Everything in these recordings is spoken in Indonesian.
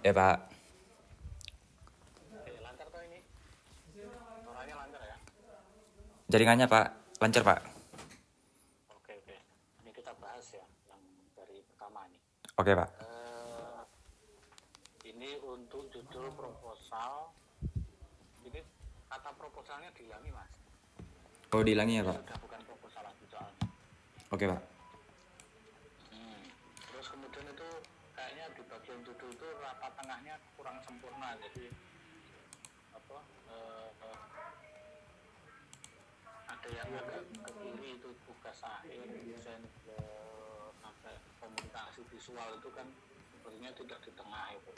Ya Pak. Lancar ini? Lancar ya? Jaringannya Pak. Lancar Pak. Oke, oke. Ini kita bahas ya, yang dari pertama ini. Oke Pak. Eh, ini untuk judul proposal. Ini kata proposalnya dihilangi mas. Oh dihilangi ya Ini Pak. sudah bukan proposal lagi soalnya. Oke Pak. Hmm. Terus kemudian itu kayaknya di bagian judul itu rapat tengahnya kurang sempurna jadi apa eh, eh, ada yang agak ke kiri itu tugas akhir desain ke apa komunikasi visual itu kan sebenarnya tidak di tengah itu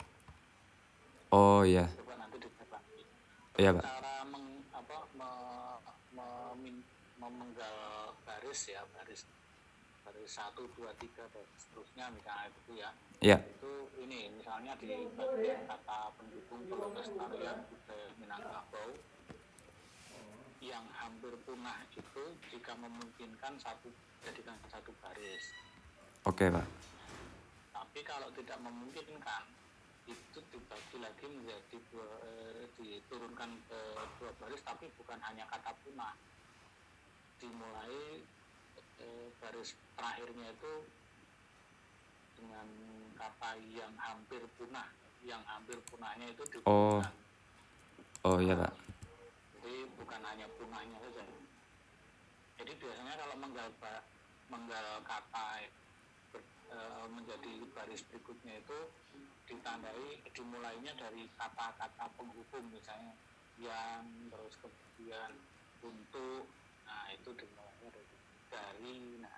Oh iya. coba nanti lagi Iya Pak. cara meng, apa me, memin- memenggal baris ya baris baris satu dua tiga dan seterusnya misalnya itu ya Iya. itu ini misalnya di bagian kata pendukung pelestarian budaya Minangkabau yang hampir punah itu jika memungkinkan satu jadikan satu baris Oke Pak. tapi kalau tidak memungkinkan itu dibagi lagi menjadi dua, eh, diturunkan ke dua baris tapi bukan hanya kata punah dimulai eh, baris terakhirnya itu dengan kata yang hampir punah yang hampir punahnya itu Oh. diturunkan Oh iya Pak. jadi bukan hanya punahnya saja jadi biasanya kalau menggal menggal kata ber- eh, menjadi baris berikutnya itu ditandai dimulainya dari kata-kata penghubung misalnya yang terus kemudian untuk nah itu dimulainya dari dari nah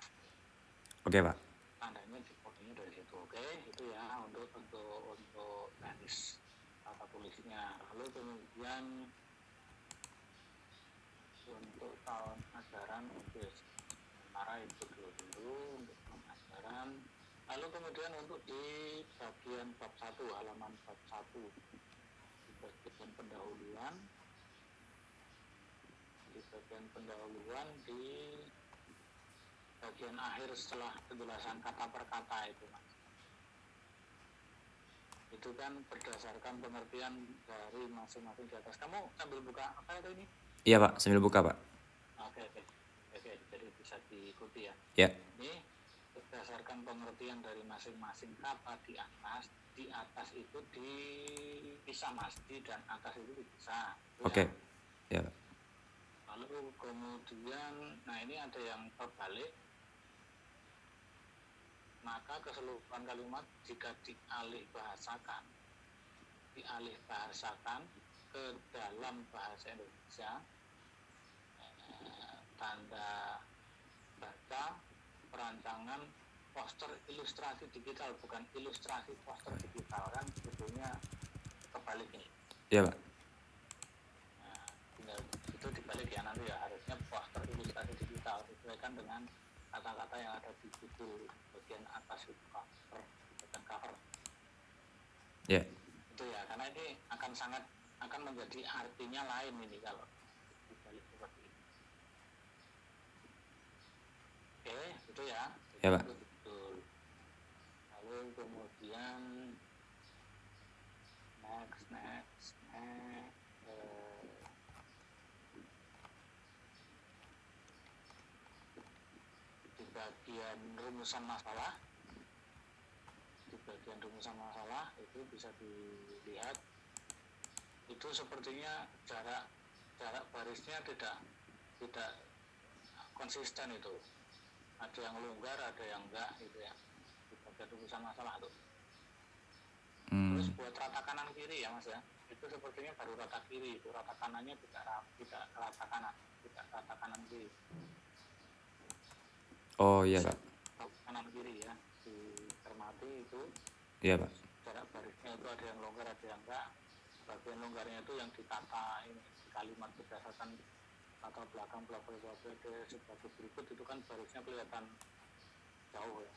Oke Pak. tandanya dimulainya dari situ. Oke itu ya untuk untuk untuk teknis kata tulisnya. Lalu kemudian untuk tahun ajaran oke sementara itu dulu dulu untuk tahun ajaran. Lalu kemudian untuk di bagian bab 1 halaman bab 1 di bagian pendahuluan. Di bagian pendahuluan di bagian akhir setelah penjelasan kata per kata itu mas itu kan berdasarkan pengertian dari masing-masing di atas kamu sambil buka apa itu ini Iya Pak. Sambil buka Pak. oke oke oke jadi bisa diikuti ya Ya. ini berdasarkan pengertian dari masing-masing kata di atas di atas itu dipisah mas di dan atas itu dipisah Itu Oke. ya. Ya Pak. lalu kemudian nah ini ada yang terbalik maka keseluruhan kalimat jika dialih bahasakan dialih bahasakan ke dalam bahasa Indonesia eh, tanda baca perancangan poster ilustrasi digital bukan ilustrasi poster digital kan sebetulnya kebalik ini Iya Pak. Nah, tinggal itu dibalik ya nanti ya harusnya poster ilustrasi digital disesuaikan dengan kata-kata yang ada di judul bagian atas itu cover bagian cover Ya. itu ya karena ini akan sangat akan menjadi artinya lain ini kalau dibalik seperti ini oke itu ya Ya, Pak. Lalu kemudian next next next eh, di bagian rumusan masalah. Di bagian rumusan masalah itu bisa dilihat. Itu sepertinya jarak jarak barisnya tidak tidak konsisten itu. Ada yang longgar ada yang enggak gitu ya. Di bagian rumusan masalah tuh Hmm. terus buat rata kanan kiri ya mas ya. Itu sepertinya baru rata kiri itu rata kanannya tidak tidak rata kanan tidak rata kanan kiri Oh iya Pak. Kanan kiri ya dicermati itu Iya Pak. jarak barisnya itu ada yang longgar ada yang enggak bagian longgarnya itu yang ditata ini kalimat berdasarkan latar belakang bla bla bla bla bla, sebagai berikut itu kan barisnya kelihatan jauh ya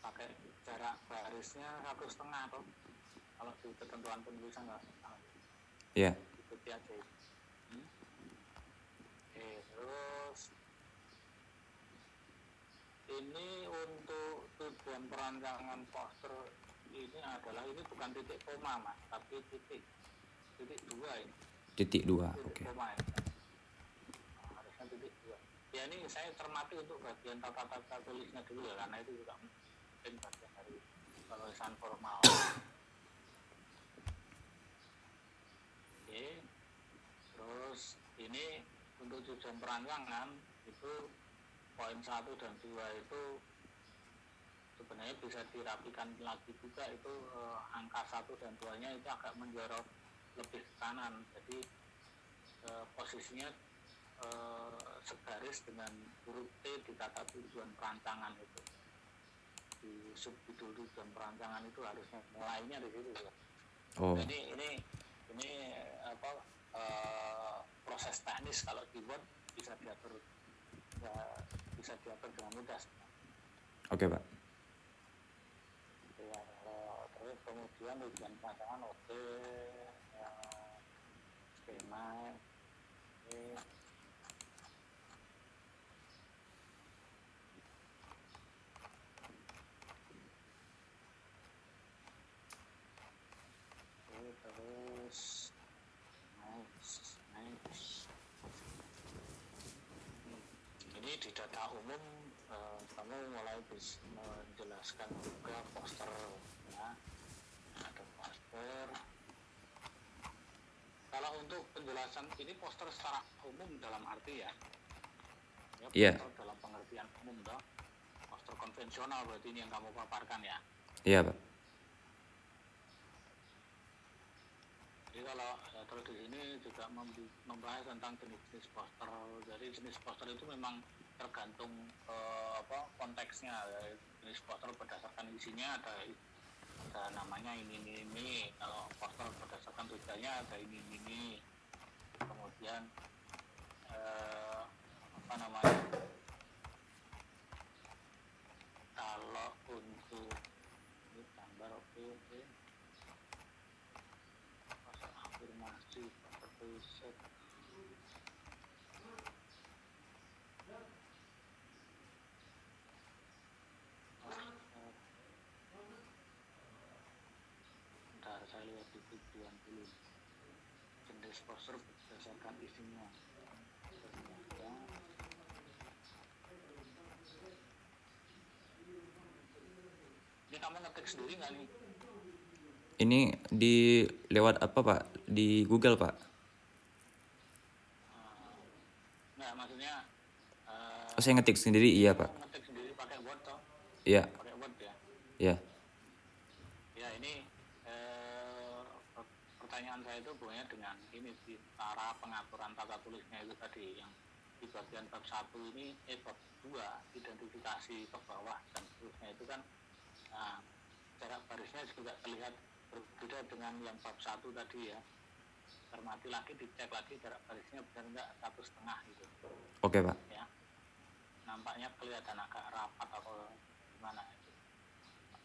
pakai jarak barisnya satu setengah tuh kalau di ketentuan penulisan nggak setengah Iya. ikuti aja. Hmm? Oke, terus ini untuk tujuan perancangan poster ini adalah ini bukan titik koma mas tapi titik titik dua ini Titik dua. Oke. koma ya. Nah, harusnya titik dua ya ini saya cermati untuk bagian tata tata tulisnya dulu ya karena itu juga mungkin bagian dari penulisan formal oke terus ini untuk tujuan perancangan itu poin satu dan dua itu sebenarnya bisa dirapikan lagi juga itu eh, angka satu dan duanya itu agak menjorok lebih ke kanan jadi eh, posisinya eh, segaris dengan huruf T di tata tujuan perancangan itu di subjudul tujuan perancangan itu harusnya mulainya di situ ya. Oh. Jadi ini ini apa eh, proses teknis kalau di Word bisa diatur ya, bisa diatur dengan mudah. Oke, Pak. Ya, terus kemudian tujuan oke ya, skema. Oke, terus next next ini di data umum eh, kamu mulai bisa menjelaskan juga poster ya ada poster. Kalau untuk penjelasan ini poster secara umum dalam arti ya? Ya Iya. poster dalam pengertian umum toh. Poster konvensional berarti ini yang kamu paparkan ya? Iya, Pak. Jadi kalau ya, juga membahas tentang jenis-jenis poster. Jadi jenis poster itu memang tergantung eh, apa konteksnya. Ya. Jenis poster berdasarkan isinya ada ada namanya ini ini ini. Kalau poster berdasarkan tujuannya ada ini ini ini. Kemudian eh, apa namanya? Kalau untuk ini gambar oke oke pasal afirmasi pasal riset Lihat di tujuan dulu jenis poster berdasarkan isinya Ternyata ini kamu ngetik sendiri nggak nih Ini di lewat apa, Pak? Di Google, Pak. nggak maksudnya eh, Oh, saya ngetik sendiri, iya, Pak. ngetik sendiri pakai word toh Iya, pakai word ya iya. ya ini eh, per- hubungannya dengan ini di cara pengaturan tata tulisnya itu tadi yang di bagian bab satu ini eh bab dua identifikasi ke bawah dan seterusnya itu kan nah, jarak barisnya juga terlihat berbeda dengan yang bab satu tadi ya cermati lagi dicek lagi jarak barisnya benar enggak satu setengah gitu Oke, Pak. ya nampaknya kelihatan agak rapat atau gimana itu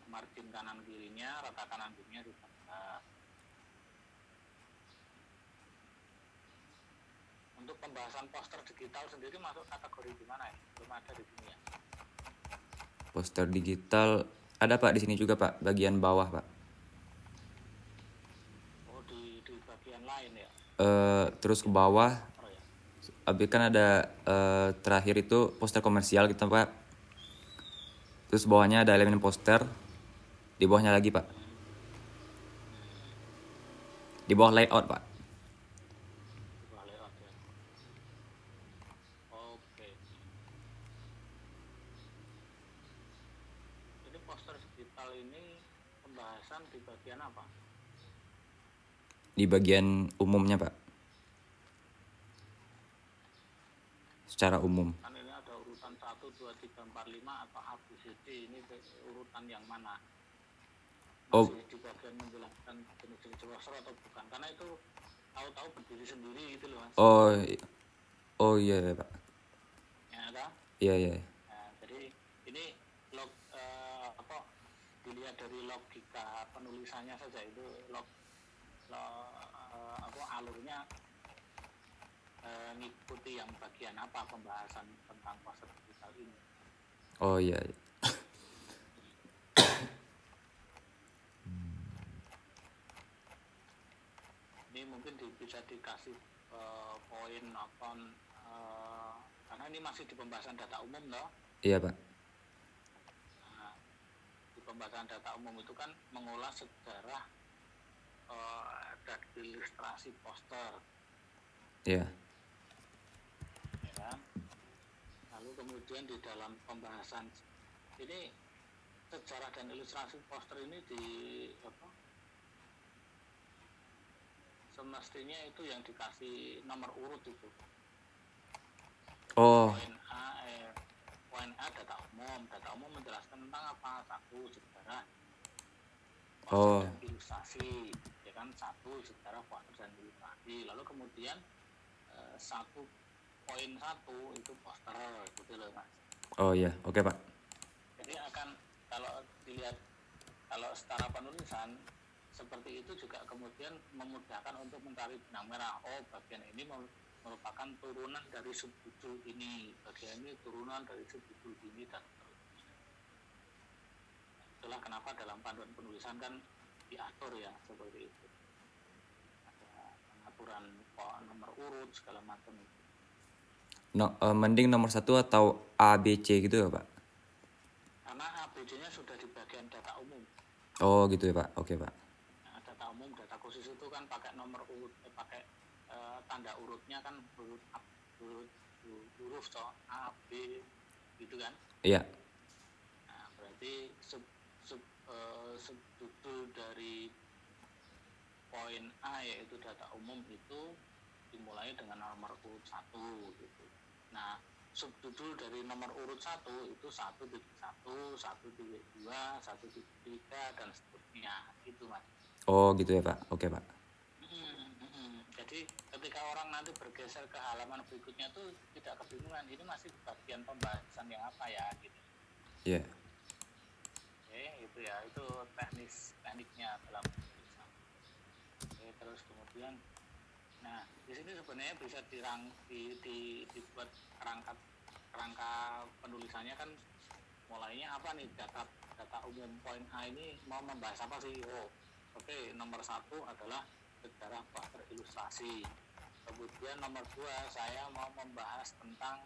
margin kanan kirinya rata kanan kirinya juga enggak. Untuk pembahasan poster digital sendiri masuk kategori gimana ya belum ada di sini ya Poster digital ada, Pak, di sini juga, Pak. Bagian bawah, Pak. oh di di bagian lain ya Eh, terus ke bawah oh ya Habis kan ada eh, terakhir itu poster komersial gitu pak. Terus bawahnya ada elemen poster. Di bawahnya lagi pak. Di bawah layout pak. Coba lewat ya oke ini poster digital ini pembahasan di bagian apa Di bagian umumnya pak. Secara umum. kan ini ada urutan 1, 2, 3, 4, 5 atau A, B, C, D ini be- urutan yang mana Oh. masih di bagian menjelaskan jenis-jenis poster atau bukan karena itu tahu-tahu berdiri sendiri gitu loh mas Oh, oh iya iya, pak. ya kan? Iya iya. Nah, jadi ini log eh, apa dilihat dari logika penulisannya saja itu log, Eh, lo uh, aku alurnya uh, ngikuti yang bagian apa pembahasan tentang pasar digital ini? Oh iya, iya. ini mungkin di, bisa dikasih uh, poin apa uh, karena ini masih di pembahasan data umum loh iya pak. Nah, di pembahasan data umum itu kan mengolah sejarah uh, dan ilustrasi poster. Iya. Ya. Kan? lalu kemudian di dalam pembahasan ini sejarah dan ilustrasi poster ini di apa? Semestinya itu yang dikasih nomor urut itu. Oh. Poin A eh, poin A data umum. Data umum menjelaskan tentang apa? Satu sejarah Oh. dan ilustrasi ya kan? Satu sejarah poster dan ilustrasi. Lalu kemudian eh, satu poin satu itu poster gitu loh mas. Oh iya. Oke pak. Jadi akan kalau dilihat kalau secara penulisan seperti itu juga kemudian memudahkan untuk mencari benang merah. Oh bagian ini merupakan turunan dari subjudul ini. Bagian ini turunan dari subjudul ini dan itulah kenapa dalam panduan penulisan kan diatur ya seperti itu. Ada pengaturan nomor urut segala macam itu. No, eh, mending nomor satu atau A B C gitu ya pak? Karena ABD-nya sudah di bagian data umum. Oh gitu ya pak. Oke pak. Nah, data umum, data khusus itu kan pakai nomor urut, eh, pakai eh, tanda urutnya kan huruf huruf, huruf toh A, B, gitu kan. iya. Nah, berarti eh, subjudul dari poin A yaitu data umum itu dimulai dengan nomor urut satu gitu. Nah, subjudul dari nomor urut satu itu satu titik satu, satu titik dua, satu titik tiga dan seterusnya itu mas. oh gitu ya pak oke pak Hmm, hmm. Jadi ketika orang nanti bergeser ke halaman berikutnya tuh tidak kebingungan ini masih bagian pembahasan yang apa ya gitu. iya Oke, itu ya. Itu teknis tekniknya dalam. Oke, terus kemudian nah di sini sebenarnya bisa dirang di, di, dibuat kerangka kerangka penulisannya kan mulainya apa nih? Data data umum poin A ini mau membahas apa sih? Oh oke nomor satu adalah sejarah poster ilustrasi. Kemudian nomor dua saya mau membahas tentang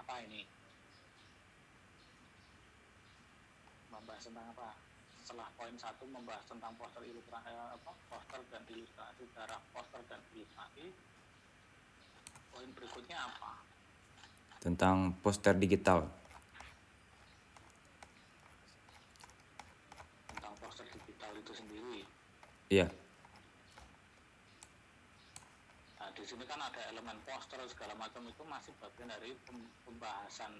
apa ini membahas tentang apa? Setelah poin satu membahas tentang poster ilustrasi apa poster dan ilustrasi sejarah poster dan ilustrasi. Poin berikutnya apa? Tentang poster digital. Tentang poster digital itu sendiri? Iya. Nah, di sini kan ada elemen poster segala macam itu masih bagian dari pem- pembahasan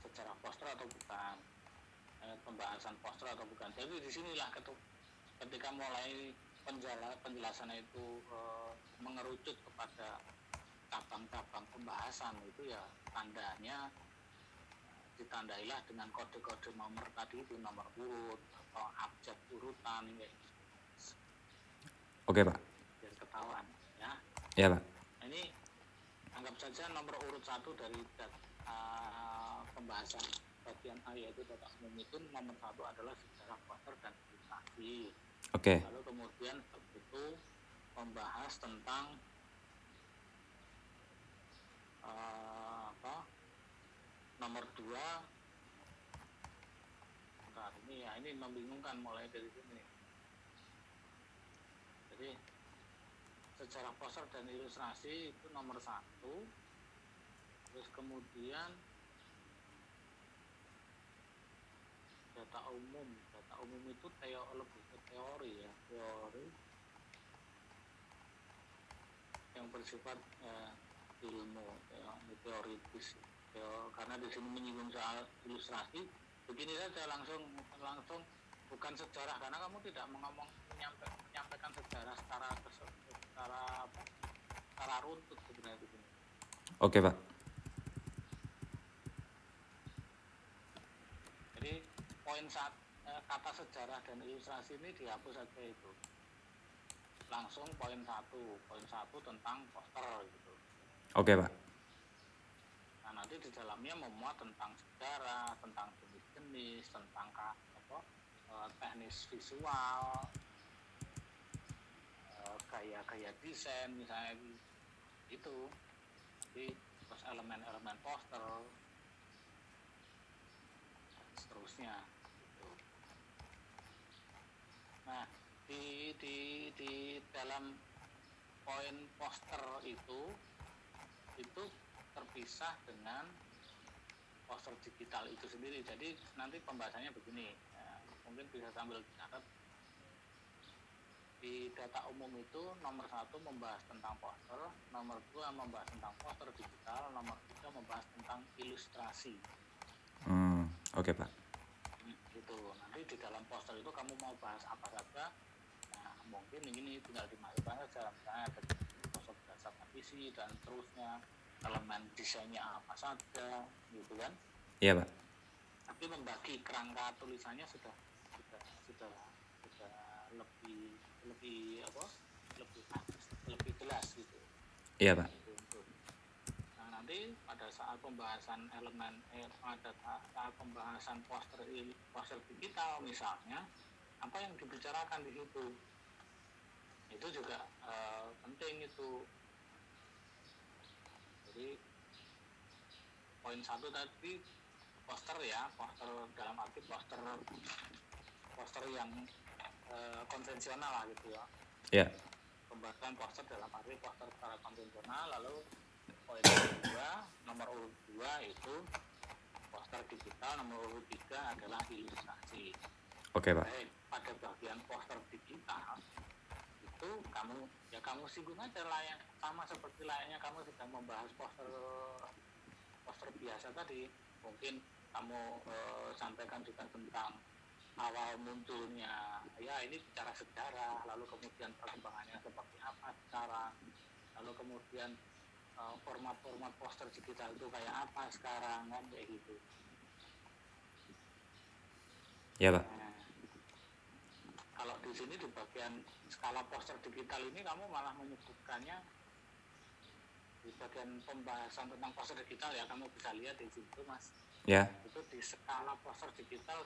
secara poster atau bukan, Eh, pembahasan poster atau bukan. Jadi di sinilah ketika mulai penjala, penjelasannya itu eh, mengerucut kepada cabang-cabang pembahasan itu ya tandanya ditandailah dengan kode-kode nomor tadi itu nomor urut atau abjad urutan ya, oke pak biar ketahuan ya. iya pak ini anggap saja nomor urut satu dari uh, pembahasan bagian A yaitu data umum itu nomor satu adalah sejarah poster dan ilustrasi. oke Lalu kemudian itu membahas tentang uh, apa nomor dua Bentar, ini ya ini membingungkan mulai dari sini. Jadi secara poster dan ilustrasi itu nomor satu terus kemudian data umum. Data umum itu teo lebih ke teori ya. Teori. Yang bersifat eh, ilmu ya, teoritis. Teo- karena di sini menyinggung soal ilustrasi. Begini saja langsung langsung bukan sejarah karena kamu tidak mengomong menyampa- menyampaikan sejarah secara secara apa secara runtut sebenarnya di sini. Oke pak jadi poin saat eh, kata sejarah dan ilustrasi ini dihapus saja itu. Langsung poin satu poin satu tentang poster gitu. Oke pak. Nah nanti di dalamnya memuat tentang sejarah, tentang jenis-jenis, tentang apa, eh, teknis visual, eh, gaya-gaya desain misalnya itu jadi terus elemen-elemen poster seterusnya gitu. nah di di di dalam poin poster itu itu terpisah dengan poster digital itu sendiri jadi nanti pembahasannya begini ya, mungkin bisa sambil catat di data umum itu nomor satu membahas tentang poster, nomor dua membahas tentang poster digital, nomor tiga membahas tentang ilustrasi. Hmm, oke pak. Hmm, gitu. Nanti di dalam poster itu kamu mau bahas apa saja, mungkin ini tinggal dimasukkan saja, misalnya ada poster berdasarkan visi dan terusnya, elemen desainnya apa saja, gitu kan? Iya pak. Tapi membagi kerangka tulisannya sudah sudah sudah sudah lebih lebih apa? Lebih lebih jelas gitu. Iya pak. Nah nanti pada saat pembahasan elemen eh, pada saat pembahasan poster poster digital misalnya apa yang dibicarakan di situ itu juga uh, penting itu jadi poin satu tadi poster ya poster dalam arti poster poster yang Eh, konvensional lah gitu ya. Yeah. Pembahasan poster dalam arti poster secara konvensional lalu poin kedua nomor urut dua itu poster digital nomor urut tiga adalah ilustrasi. Oke okay, pak. Baik, pada bagian poster digital itu kamu ya kamu singgung aja layak sama seperti layaknya kamu sedang membahas poster poster biasa tadi. Mungkin kamu uh, sampaikan juga tentang awal munculnya ya ini bicara sejarah lalu kemudian perkembangannya seperti apa sekarang lalu kemudian eh, format-format uh, poster digital itu kayak apa sekarang kan kayak gitu. Ya pak. Nah, kalau di sini di bagian skala poster digital ini kamu malah menyebutkannya di bagian pembahasan tentang poster digital ya kamu bisa lihat di situ mas ya itu di skala poster digital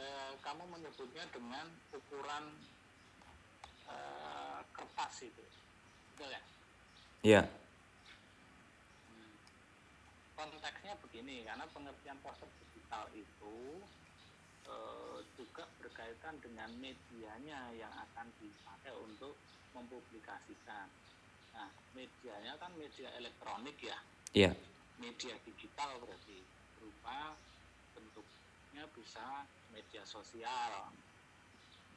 eh, kamu menyebutnya dengan ukuran eh, kertas itu, betul ya? Iya. Hmm. Konteksnya begini, karena pengertian poster digital itu eh, juga berkaitan dengan medianya yang akan dipakai untuk mempublikasikan. Nah, medianya kan media elektronik ya. Iya. Media digital berarti berupa bentuknya bisa media sosial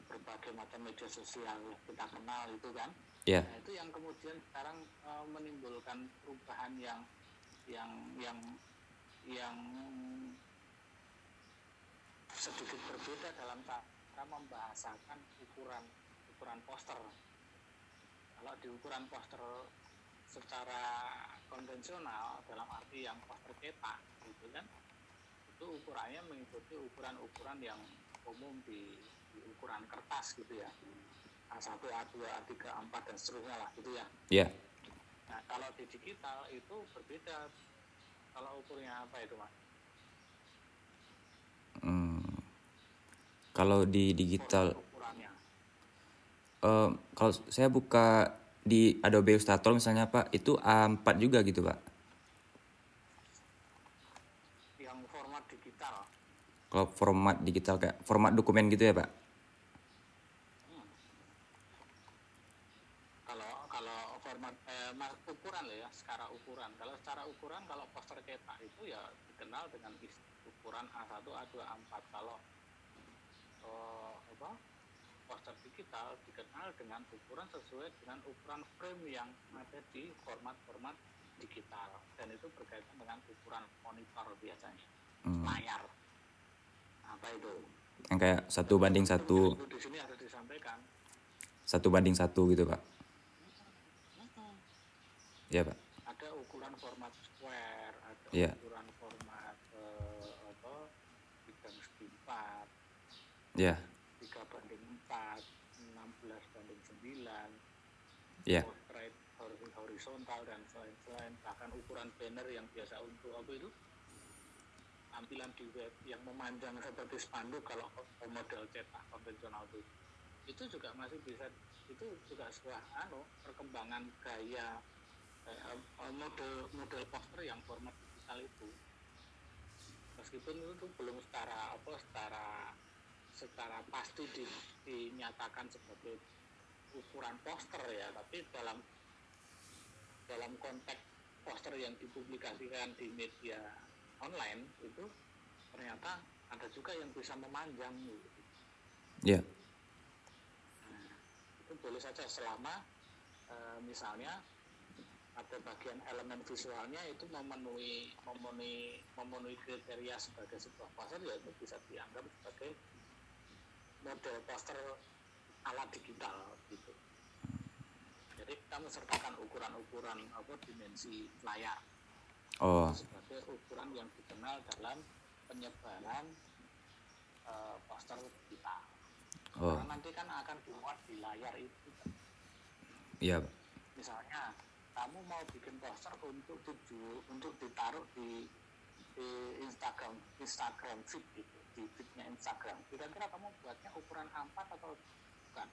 berbagai macam media sosial kita kenal itu kan yeah. nah, itu yang kemudian sekarang uh, menimbulkan perubahan yang yang yang yang sedikit berbeda dalam cara membahasakan ukuran ukuran poster kalau di ukuran poster secara konvensional dalam arti yang poster cetak gitu kan itu ukurannya mengikuti ukuran-ukuran yang umum di, di ukuran kertas gitu ya A1, A2, A3, A4 dan seterusnya lah gitu ya. Iya. Yeah. Nah kalau di digital itu berbeda. Kalau ukurnya apa itu mas? Kalau di digital. Uh, kalau saya buka di Adobe Illustrator misalnya pak, itu A4 juga gitu pak? kalau format digital kayak format dokumen gitu ya pak hmm. kalau kalau format eh, ukuran ya secara ukuran kalau secara ukuran kalau poster cetak itu ya dikenal dengan ukuran A1 A2 A4 kalau oh, apa poster digital dikenal dengan ukuran sesuai dengan ukuran frame yang ada di format-format digital. Dan itu berkaitan dengan ukuran monitor biasanya. Hmm. layar. Apa itu? Yang kayak satu banding satu. Di sini disampaikan. Satu banding satu gitu pak? Iya pak. Ada ukuran format square ada ya. ukuran format uh, apa tiga segi empat ya. Tiga banding empat enam belas banding sembilan ya. portrait horizontal dan selain-selain bahkan ukuran banner yang biasa untuk apa itu? Tampilan di web yang memanjang seperti spanduk kalau model cetak konvensional itu. Itu juga masih bisa itu juga sebuah anu perkembangan gaya eh, model model poster yang format digital itu. Meskipun itu belum secara apa secara secara pasti di, dinyatakan sebagai ukuran poster ya tapi dalam dalam konteks poster yang dipublikasikan di media online itu ternyata ada juga yang bisa memanjang gitu. Ya. Nah, itu boleh saja selama e, misalnya ada bagian elemen visualnya itu memenuhi memenuhi memenuhi kriteria sebagai sebuah poster ya itu bisa dianggap sebagai model poster ala digital gitu. Jadi kita mensertakan ukuran-ukuran apa dimensi layar Oh, sebagai ukuran yang dikenal dalam penyebaran uh, poster kita. oh, Karena nanti kan akan dimuat di layar itu. iya, Pak. Misalnya kamu mau bikin poster untuk tuju untuk ditaruh di di Instagram Instagram feed gitu di feednya Instagram. Kira-kira kamu buatnya ukuran A4 atau bukan?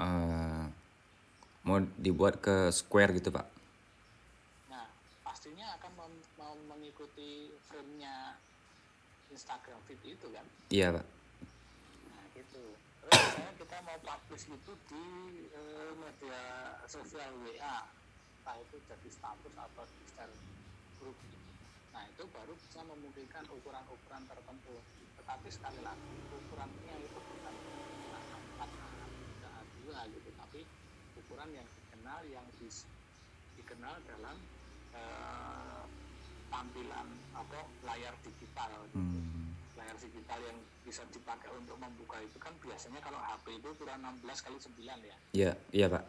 Eh, mau dibuat ke square gitu, Pak. Nah, pastinya akan mem- mau mengikuti frame-nya Instagram feed itu kan. Iya, Pak. Nah, gitu. Terus misalnya kita mau publish itu di eh, media sosial WA, entah itu jadi status atau di share grup. Nah, itu baru bisa memungkinkan ukuran-ukuran tertentu. Tetapi sekali lagi, ukurannya itu bukan A4, A3, A2 gitu, tapi ukuran yang dikenal yang dis- dikenal dalam eh, tampilan apa layar digital gitu Hmm. layar digital yang bisa dipakai untuk membuka itu kan biasanya kalau HP itu ukuran 16 kali 9 ya. Iya, iya, Pak.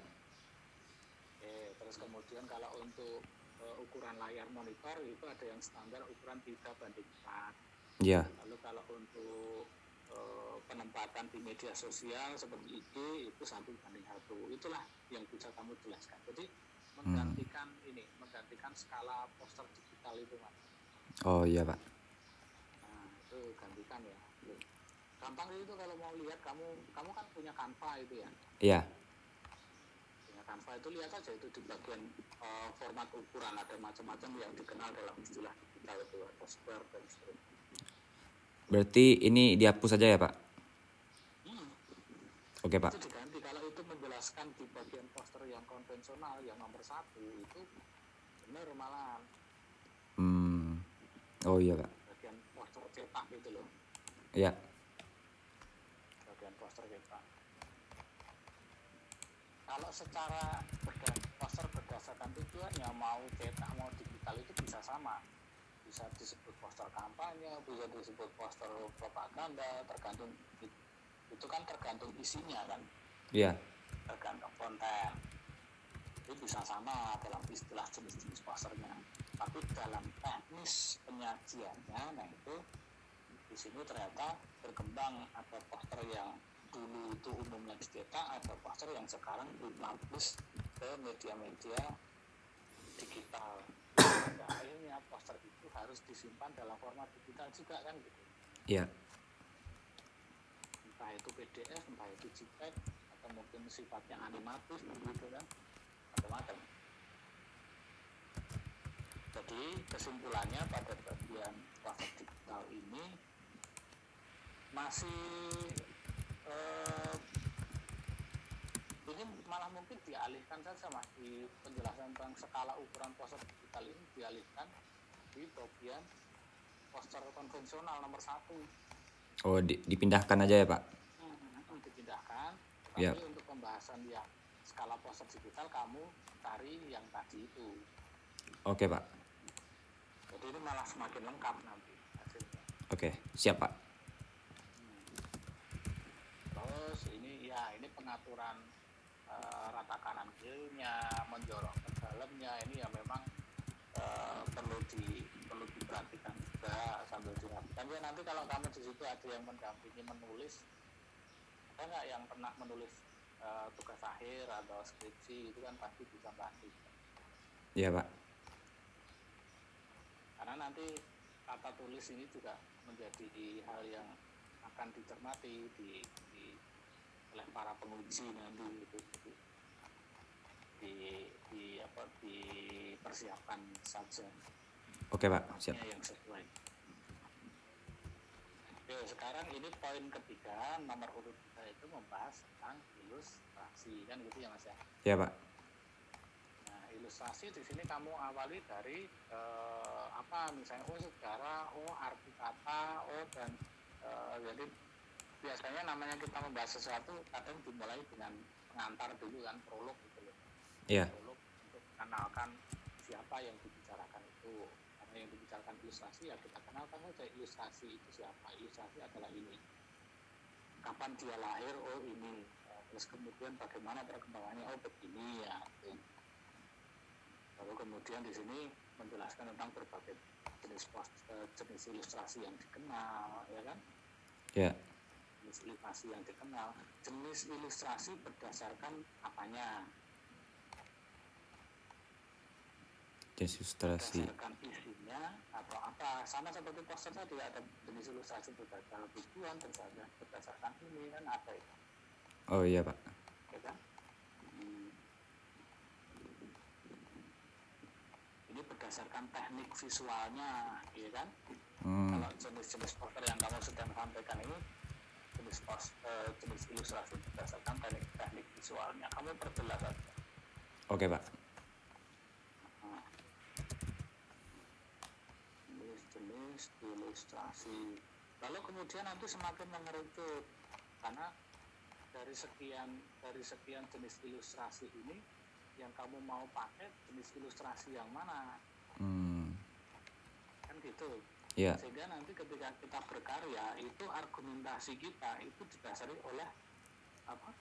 Eh, terus kemudian kalau untuk ukuran layar monitor itu ada yang standar ukuran 3 banding 4. Iya. Lalu kalau untuk eh, penempatan di media sosial seperti IG itu satu banding satu. Itulah yang bisa kamu jelaskan. Jadi menggantikan ini, menggantikan skala poster digital itu mas. Oh, iya, Pak. Nah, itu gantikan ya. Gampang itu kalau mau lihat kamu kamu kan punya Canva itu ya. Iya. Punya Canva itu lihat aja itu di bagian eh, format ukuran ada macam-macam yang dikenal dalam istilah digital itu ada square dan seterusnya. Berarti ini dihapus saja ya, Pak? Hmm, Oke, Pak. itu diganti kalau itu menjelaskan di bagian poster yang konvensional yang nomor satu itu benar malahan Hmm. Oh, iya, Pak. bagian poster cetak gitu loh Iya. bagian poster cetak kalau secara berda- poster berdasarkan tujuannya mau cetak mau digital itu bisa sama. Bisa disebut poster kampanye bisa disebut poster propaganda tergantung itu kan tergantung isinya kan. Iya. tergantung konten. Itu bisa sama dalam istilah jenis-jenis posternya. Tapi dalam teknis penyajiannya nah itu di sini ternyata berkembang ada poster yang dulu itu umumnya dicetak ada poster yang sekarang dipublish ke media-media digital Pada akhirnya poster itu harus disimpan dalam format digital juga kan gitu Iya. entah itu PDF, entah itu JPEG, atau mungkin sifatnya animatif begitu kan, macam-macam. Jadi kesimpulannya pada bagian proses digital ini masih eh, ini malah mungkin dialihkan saja mas di penjelasan tentang skala ukuran poster digital ini dialihkan di bagian poster konvensional nomor satu Oh, di- dipindahkan aja ya, Pak? Hmm, dipindahkan. Tapi Yap. untuk pembahasan yang skala poster digital kamu cari yang tadi itu. Oke, Pak. Jadi ini malah semakin lengkap nanti hasilnya. Oke, siap, Pak. Terus ini ya ini pengaturan eh, rata kanan kirinya, menjorok ke dalamnya ini ya memang eh, perlu di perlu diperhatikan juga sambil dirapikan. Ya nanti kalau kamu di situ ada yang mendampingi menulis, ada nggak yang pernah menulis eh, tugas akhir atau skripsi itu kan pasti bisa bantu. Iya, Pak. Karena nanti kata tulis ini juga menjadi hal yang akan dicermati di, di oleh para penguji nanti gitu Jadi, di di apa dipersiapkan saja Oke pak, siap. yang sesuai. Oke, sekarang ini poin ketiga nomor urut tiga itu membahas tentang ilustrasi kan gitu ya mas ya. Ya pak. Nah, ilustrasi di sini kamu awali dari eh, apa misalnya oh sejarah, oh arti kata, oh dan eh, jadi biasanya namanya kita membahas sesuatu kadang dimulai dengan pengantar dulu kan prolog gitu loh. Iya. Prolog untuk mengenalkan siapa yang dibicarakan itu. Karena yang dibicarakan ilustrasi ya kita kenalkan saja ilustrasi itu siapa. Ilustrasi adalah ini. Kapan dia lahir? Oh ini. Terus kemudian bagaimana perkembangannya? Oh begini ya. Lalu kemudian di sini menjelaskan tentang berbagai jenis eh, jenis ilustrasi yang dikenal, ya kan? Ya. Jenis ilustrasi yang dikenal. Jenis ilustrasi berdasarkan apanya? Jenis ilustrasi. Berdasarkan isinya atau apa? Sama seperti poster tadi ada jenis ilustrasi berdasarkan tujuan, berdasarkan berdasarkan ini kan ada itu, Oh iya pak. ya kan? Hmm. Ini berdasarkan teknik visualnya, ya kan? Hmm. kalau jenis-jenis poster yang kamu sedang sampaikan ini jenis pos, eh, jenis ilustrasi berdasarkan teknik teknik visualnya. Kamu perjelas saja Oke pak. jenis-jenis ilustrasi. Lalu kemudian nanti semakin mengerucut karena dari sekian dari sekian jenis ilustrasi ini yang kamu mau pakai jenis ilustrasi yang mana? Hmm. kan gitu Ya. sehingga nanti ketika kita berkarya itu argumentasi kita itu didasari oleh apa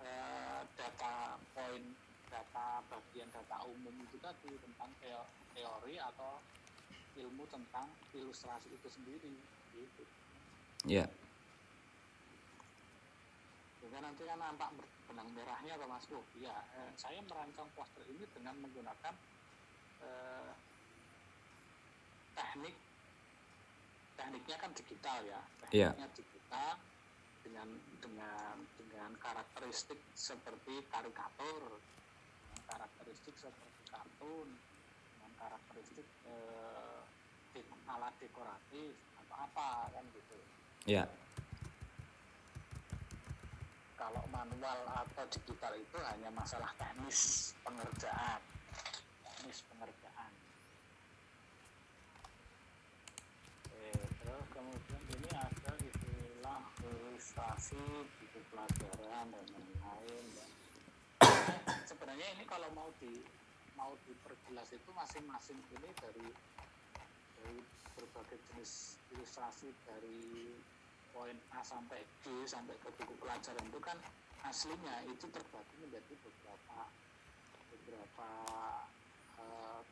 eh, data poin data bagian data umum itu tadi tentang teo- teori atau ilmu tentang ilustrasi itu sendiri gitu Ya. sehingga nanti kan nampak benang merahnya Pak Mas Bob ya eh, saya merancang poster ini dengan menggunakan eh, teknik tekniknya kan digital ya. Iya. tekniknya digital dengan dengan dengan karakteristik seperti karikatur. Dengan karakteristik seperti kartun. Dengan karakteristik eh, alat dekoratif atau apa kan gitu. Ya. kalau manual atau digital itu hanya masalah teknis pengerjaan. Teknis pengerjaan Oke, terus kemudian ini ada istilah ilustrasi buku pelajaran dan lain-lain ya. sebenarnya ini kalau mau di mau diperjelas itu masing-masing ini dari dari berbagai jenis ilustrasi dari poin A sampai D sampai ke buku pelajaran itu kan aslinya itu terbagi menjadi beberapa beberapa eh,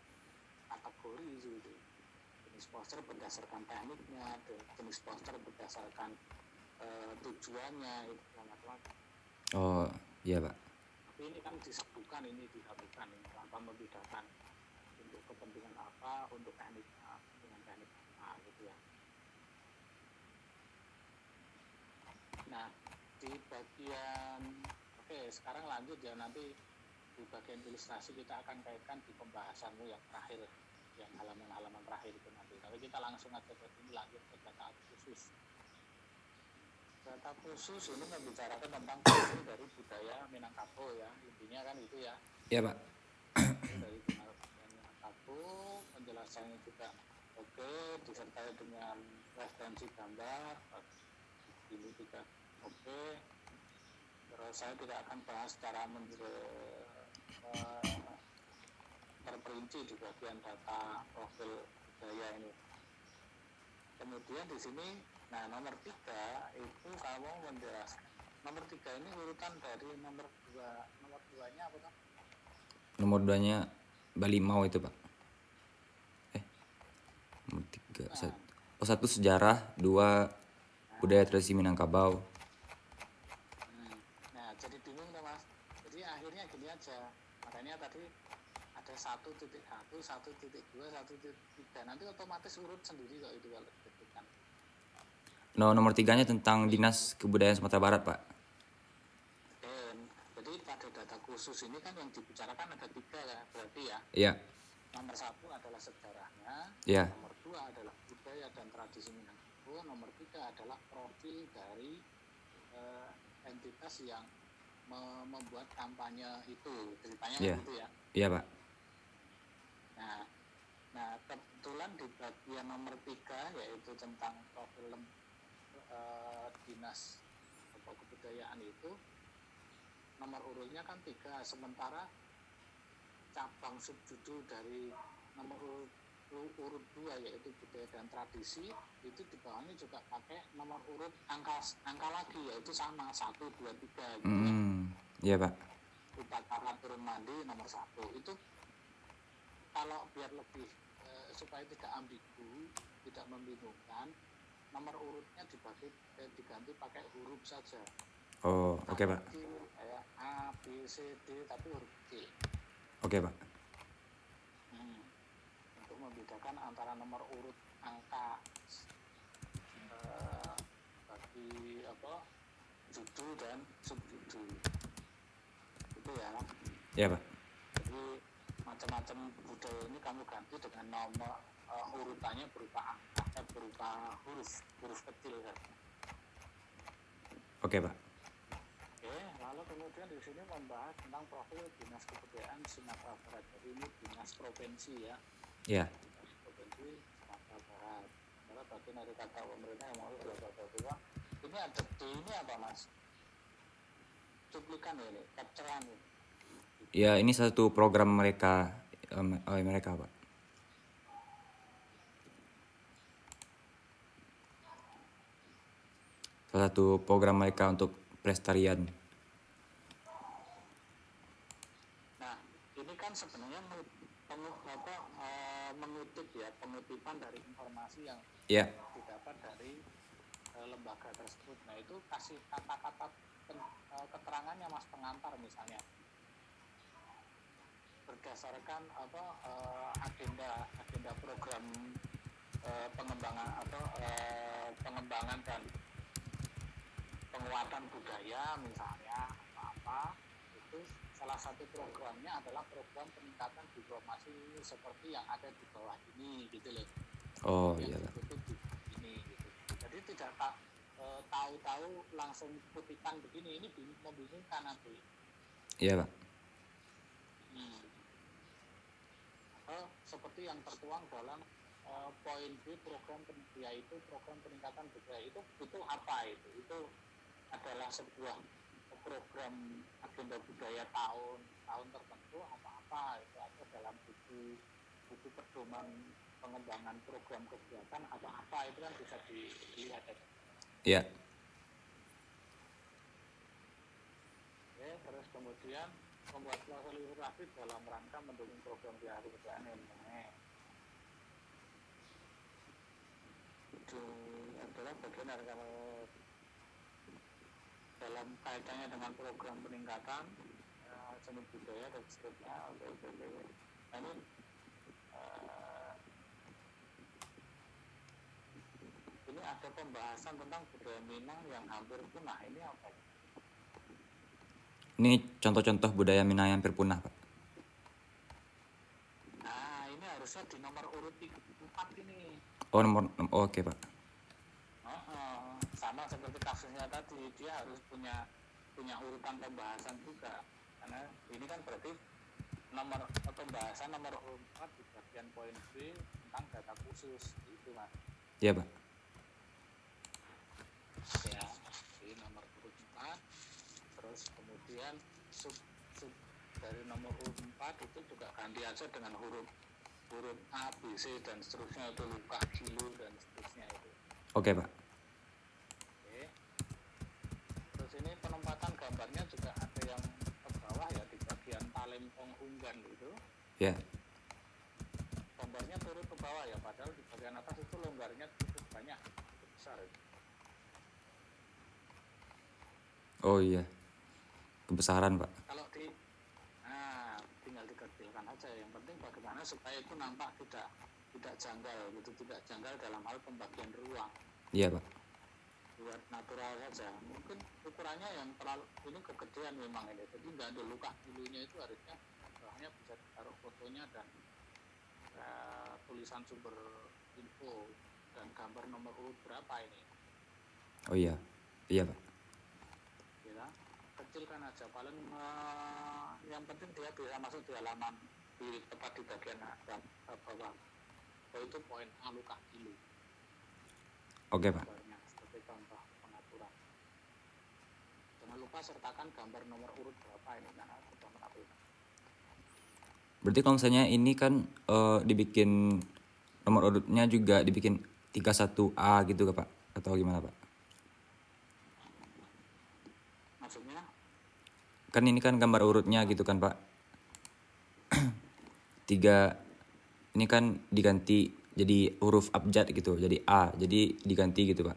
kategori gitu jenis poster berdasarkan tekniknya jenis poster berdasarkan eh, tujuannya itu macam-macam Oh iya pak. tapi ini kan disebutkan ini disebutkan ini tanpa membedakan untuk kepentingan apa untuk teknik A dengan teknik A gitu ya. Nah di bagian oke sekarang lanjut ya nanti di bagian ilustrasi kita akan kaitkan di pembahasanmu yang terakhir yang halaman-halaman terakhir itu nanti. Tapi kita langsung aja ke sini lanjut ke data khusus data khusus ini membicarakan tentang khusus dari budaya Minangkabau ya. Intinya kan itu ya. Iya pak. dari Minangkabau penjelasannya juga oke disertai dengan referensi gambar ini juga oke. Terus saya tidak akan bahas secara menjadi terperinci di bagian data profil budaya ini. Kemudian di sini nah nomor tiga itu kamu menjelaskan nomor tiga ini urutan dari nomor dua nomor duanya apa kan Nomor duanya Bali Mau itu pak. Eh. Nomor tiga. Sat- Oh satu sejarah, dua budaya tradisi Minangkabau. Hmm. Nah, jadi bingung tuh mas. Jadi akhirnya gini aja. Makanya tadi ada satu titik satu, satu titik dua, satu titik tiga. Nanti otomatis urut sendiri kok itu kalau ditentukan. No, nomor tiganya tentang Dinas Kebudayaan Sumatera Barat pak. kursus ini kan yang dibicarakan ada tiga ya berarti ya Iya. nomor satu adalah sejarahnya Iya. nomor dua adalah budaya dan tradisi Minangkabau nomor tiga adalah profil dari eh, entitas yang me- membuat kampanye itu ceritanya Iya. gitu ya Iya, Pak. nah nah kebetulan di bagian nomor tiga yaitu tentang profil eh, dinas atau kebudayaan itu nomor urutnya kan tiga sementara cabang subjudul dari nomor urut, urut dua yaitu budaya dan tradisi itu di bawahnya juga pakai nomor urut angka angka lagi yaitu sama satu dua tiga gitu. Iya, Pak. upacara turun mandi nomor satu itu kalau biar lebih eh, supaya tidak ambigu tidak membingungkan nomor urutnya dibagi eh, diganti pakai huruf saja Oh, oke, Pak. Kecil, kayak A B C D tapi huruf C Oke, Pak. Hmm. untuk membedakan antara nomor urut angka eh, bagi apa judul dan subjudul itu ya Iya, Pak. jadi macam-macam budaya ini kamu ganti dengan nomor eh, urutannya berupa angka berupa huruf huruf kecil kan Oke, Pak. oke lalu kemudian di sini membahas tentang profil dinas kebudayaan Sumatera Barat jadi ini dinas provinsi ya Iya. dinas provinsi Sumatera Barat karena bagian dari kata pemerintah yang mau bla bla. ini ada D ini apa mas cuplikan ini capturean ini Ya, ini satu program mereka em, oleh mereka, Pak. Salah satu program mereka untuk pelestarian. Nah, ini kan sebenarnya apa, eh, mengutip ya, pengutipan dari informasi yang Iya. didapat dari eh, lembaga tersebut. Nah, itu kasih kata-kata eh, keterangannya Mas pengantar misalnya. Berdasarkan apa eh, agenda agenda program eh, pengembangan atau eh, pengembangan dan penguatan budaya misalnya apa-apa itu salah satu programnya adalah program peningkatan diplomasi seperti yang ada di bawah ini gitu loh Oh, iya, ini gitu. jadi tidak ta- eh, tahu-tahu langsung kutipan begini ini bing- membingungkan nanti Iya, Pak. Hmm. Atau seperti yang tertuang dalam eh, poin B program yaitu program peningkatan budaya itu itu apa itu itu adalah sebuah program agenda budaya tahun tahun tertentu apa-apa itu atau dalam buku buku pedoman pengembangan program kegiatan apa-apa itu kan bisa dilihat ya. Iya. Oke, terus kemudian membuat klausul dalam rangka mendukung program kebudayaan yang lain. Itu adalah bagian dari kalau dalam kaitannya dengan program peningkatan eh, seni budaya dan seterusnya. Oke, oke. Nah, ini eh, ini ada pembahasan tentang budaya Minang yang hampir punah. Ini apa? Ini contoh-contoh budaya Minang yang hampir punah, Pak. Nah, ini harusnya di nomor urut 4 ini. Oh, nomor nom- oh, oke, Pak. Sama seperti kasusnya tadi, dia harus punya punya urutan pembahasan juga. Karena ini kan berarti nomor pembahasan nomor urut 4 di bagian poin B tentang data khusus itu mas. Iya, Pak. Ya, di nomor urut 4 terus kemudian sub sub dari nomor urut 4 itu juga ganti aja dengan huruf huruf A, B, C dan seterusnya itu luka, kilo dan seterusnya itu. Oke, Pak. Oke. Terus ini penempatan gambarnya juga ada yang ke bawah ya di bagian Talempong Unggan itu. Ya. Gambarnya turun ke bawah ya, padahal di bagian atas itu longgarnya cukup banyak, cukup besar. Oh iya. Kebesaran, Pak. Kalau di, nah tinggal dikecilkan aja. Yang penting bagaimana supaya itu nampak tidak tidak janggal gitu, tidak janggal dalam hal pembagian ruang. Iya, Pak. Luar natural saja. Mungkin ukurannya yang terlalu ini kegedean memang ini. Jadi nggak ada luka dulunya itu harusnya bawahnya bisa ditaruh fotonya dan uh, tulisan sumber info dan gambar nomor urut berapa ini. Oh iya. Iya pak. Ya kecilkan aja. Paling uh, yang penting dia bisa masuk di halaman di tepat di bagian bawah. Oh itu poin A luka kilo oke pak contoh pengaturan. Jangan lupa sertakan gambar nomor urut berapa ini karena sudah menampilkan berarti kalau misalnya ini kan eh, dibikin nomor urutnya juga dibikin 31A gitu pak? Atau gimana pak? Maksudnya? Kan ini kan gambar urutnya gitu kan pak? Tiga ini kan diganti jadi huruf abjad gitu jadi A jadi diganti gitu pak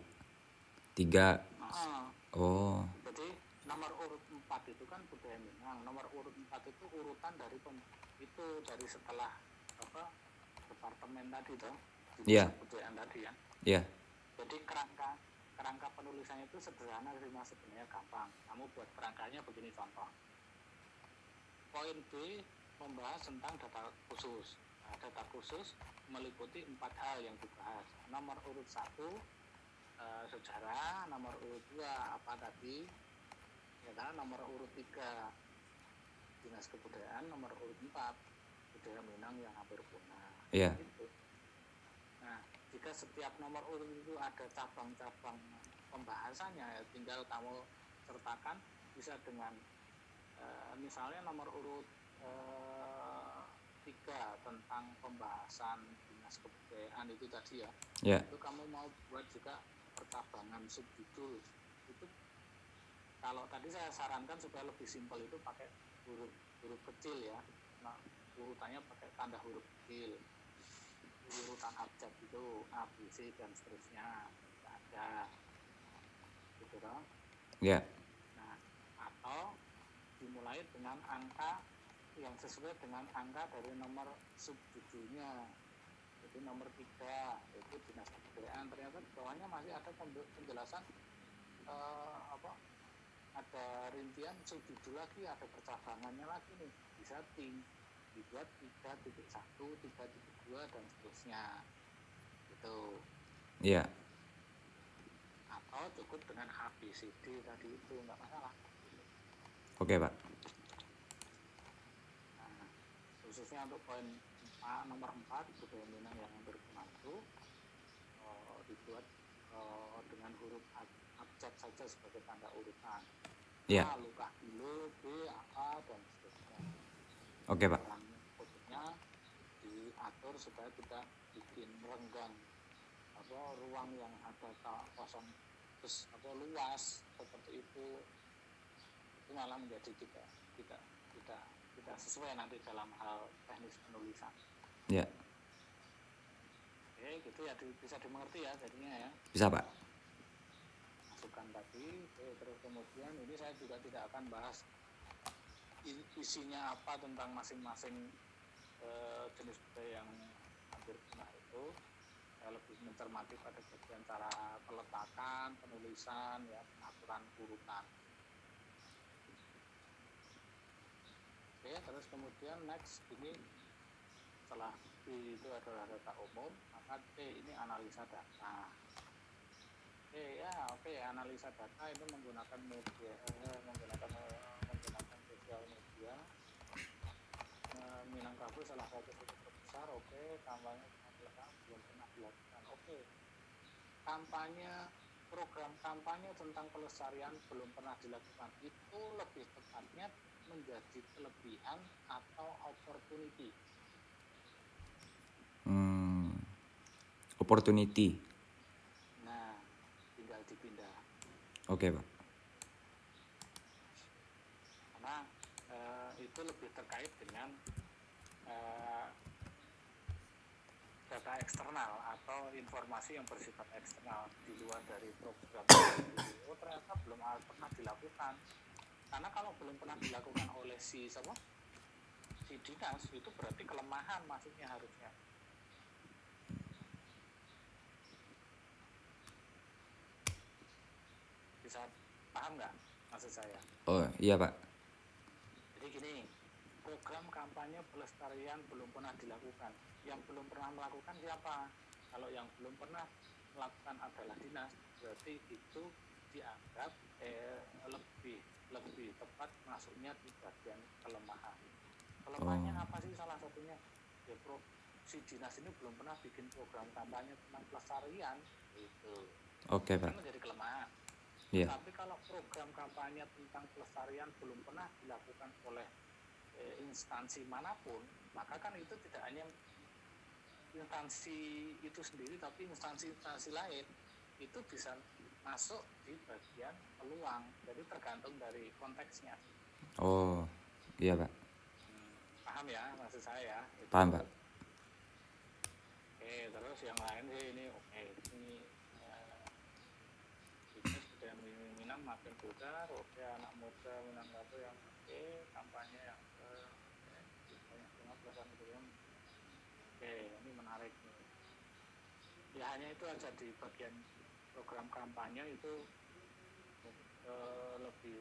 tiga. Ah, oh. Jadi nomor urut 4 itu kan budaya Minang. Nomor urut 4 itu urutan dari pem, itu dari setelah apa departemen tadi toh. Iya. budayaan tadi ya. Ya jadi kerangka kerangka penulisannya itu sederhana terima sebenarnya gampang. Kamu buat kerangkanya begini contoh. Poin B membahas tentang data khusus. Nah, data khusus meliputi empat hal yang dibahas. Nomor urut satu eh, sejarah nomor urut dua apa tadi ya kan nomor urut tiga dinas kebudayaan nomor urut empat budaya Minang yang hampir punah Iya. Gitu. Nah, jika setiap nomor urut itu ada cabang-cabang pembahasannya, ya tinggal kamu sertakan bisa dengan eh, misalnya nomor urut eh, tiga tentang pembahasan dinas kebudayaan itu tadi ya, ya itu kamu mau buat juga percabangan subjudul itu kalau tadi saya sarankan supaya lebih simpel itu pakai huruf huruf kecil ya. Nah urutannya pakai tanda huruf kecil. Urutan abjad itu A, B, C dan seterusnya. Ada. Gitu toh. Ya. Nah atau dimulai dengan angka yang sesuai dengan angka dari nomor subjudulnya jadi nomor tiga itu dinas kebudayaan. Ternyata di bawahnya masih ada penjelasan eh, apa ada rincian subjudul lagi ada percabangannya lagi nih. Bisa ting dibuat 3.1, 3.2 dan seterusnya. Gitu. Ya atau cukup dengan A, B, C, D tadi itu nggak masalah. Oke pak. Nah, khususnya untuk poin 4, nomor 4 budaya Minang yang berkembang itu eh, dibuat eh, dengan huruf ab- abjad saja sebagai tanda urutan. Ya A, luka kilo, B, A, dan seterusnya. Oke pak. Dan khususnya diatur supaya tidak bikin renggang apa ruang yang ada kosong terus apa luas seperti itu. Itu malah menjadi tidak tidak tidak tidak sesuai nanti dalam hal teknis penulisan ya. Oke gitu ya di- bisa dimengerti ya jadinya ya. Bisa pak. Masukan tadi oke, terus kemudian ini saya juga tidak akan bahas isinya apa tentang masing-masing eh, jenis budaya yang hampir punah itu. Saya lebih mencermati pada bagian cara peletakan penulisan ya pengaturan urutan. Oke terus kemudian next ini setelah B itu adalah data umum maka T ini analisa data Oke ya, oke analisa data itu menggunakan media, eh, menggunakan menggunakan sosial media. Eh, Minangkabau salah satu situs terbesar, oke. Kampanye belum pernah dilakukan, oke. Kampanye program kampanye tentang pelestarian belum pernah dilakukan. Itu lebih tepatnya menjadi kelebihan atau opportunity. Opportunity. Nah, tinggal dipindah. oke pak. Karena eh, itu lebih terkait dengan eh, data eksternal atau informasi yang bersifat eksternal di luar dari program oh ternyata belum pernah dilakukan. Karena kalau belum pernah dilakukan oleh si siapa? Si dinas itu berarti kelemahan maksudnya harusnya bisa paham nggak maksud saya? Oh iya pak. jadi gini program kampanye pelestarian belum pernah dilakukan. Yang belum pernah melakukan siapa? Kalau yang belum pernah melakukan adalah dinas. Berarti itu dianggap eh, lebih lebih tepat masuknya di bagian kelemahan. Kelemahannya Oh. apa sih? Salah satunya ya pro si dinas ini belum pernah bikin program kampanye tentang pelestarian. Itu. Oke kan pak. menjadi kelemahan Iya. tapi kalau program kampanye tentang pelestarian belum pernah dilakukan oleh eh, instansi mana pun, maka kan itu tidak hanya instansi itu sendiri, tapi instansi-instansi lain itu bisa masuk di bagian peluang. Jadi tergantung dari konteksnya. Oh iya pak. Paham ya maksud saya? Itu. Paham pak. Oke, terus yang lain sih ini oke eh, bisnis budaya Minang makin pudar, oke anak muda Minangkabau yang oke kampanye yang ke banyak banget belasan triliun. Oke, ini menarik nih. Ya hanya itu aja di bagian program kampanye itu eh, lebih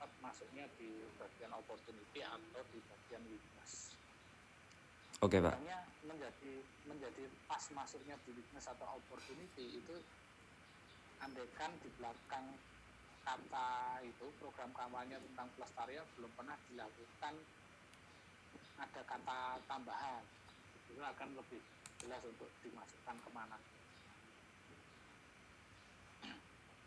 tepat masuknya di bagian opportunity atau di bagian weakness Oke pak. makanya menjadi menjadi pas masuknya di weakness atau opportunity itu andaikan di belakang kata itu program kampanye tentang pelestarian belum pernah dilakukan. Ada kata tambahan itu akan lebih jelas untuk dimasukkan ke mana.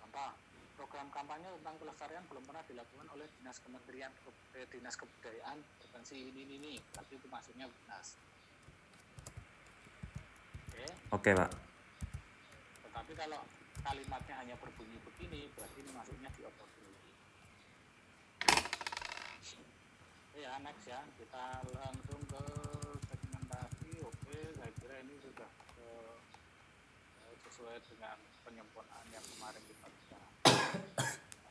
Contoh program kampanye tentang pelestarian belum pernah dilakukan oleh dinas kementerian Ke- eh, dinas kebudayaan provinsi ini ini ini. Tapi itu masuknya dinas. Oke? Oke pak. tetapi kalau kalimatnya hanya berbunyi begini berarti ini masuknya di opportunity. Ya next ya. Kita langsung ke segmentasi. Oke saya kira ini sudah eh, eh, sesuai dengan penyempurnaan yang kemarin kita bicarakan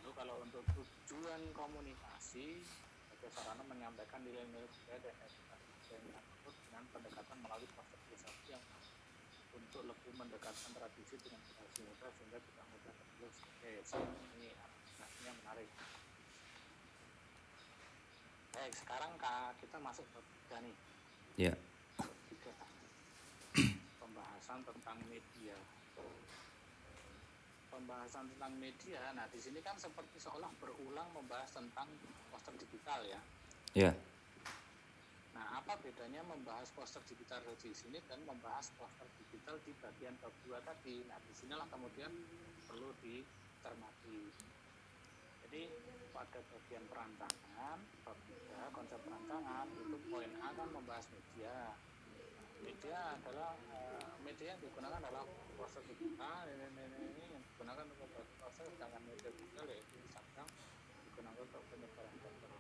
lalu kalau untuk tujuan komunikasi sebagai sarana menyampaikan nilai-nilai dan etika dengan pendekatan melalui konservasi yang untuk lebih mendekatkan tradisi dengan generasi muda sehingga tidak mudah. Oke, so, ini aplikasinya menarik. Baik, sekarang Kak, kita masuk ke tiga nih. Iya. Tiga. Pembahasan tentang media. Pembahasan tentang media, nah di sini kan seperti seolah berulang membahas tentang poster digital ya. Iya. Nah, apa bedanya membahas poster digital di sini dan membahas poster digital di bagian bab dua tadi? Nah, di sinilah kemudian perlu dicermati. Jadi pada bagian perancangan, bab tiga konsep perancangan itu poin A kan membahas media. Media adalah eh, media yang digunakan adalah poster digital ini, ini, ini, yang digunakan untuk poster sedangkan media digital yaitu Instagram digunakan untuk penyebaran konten.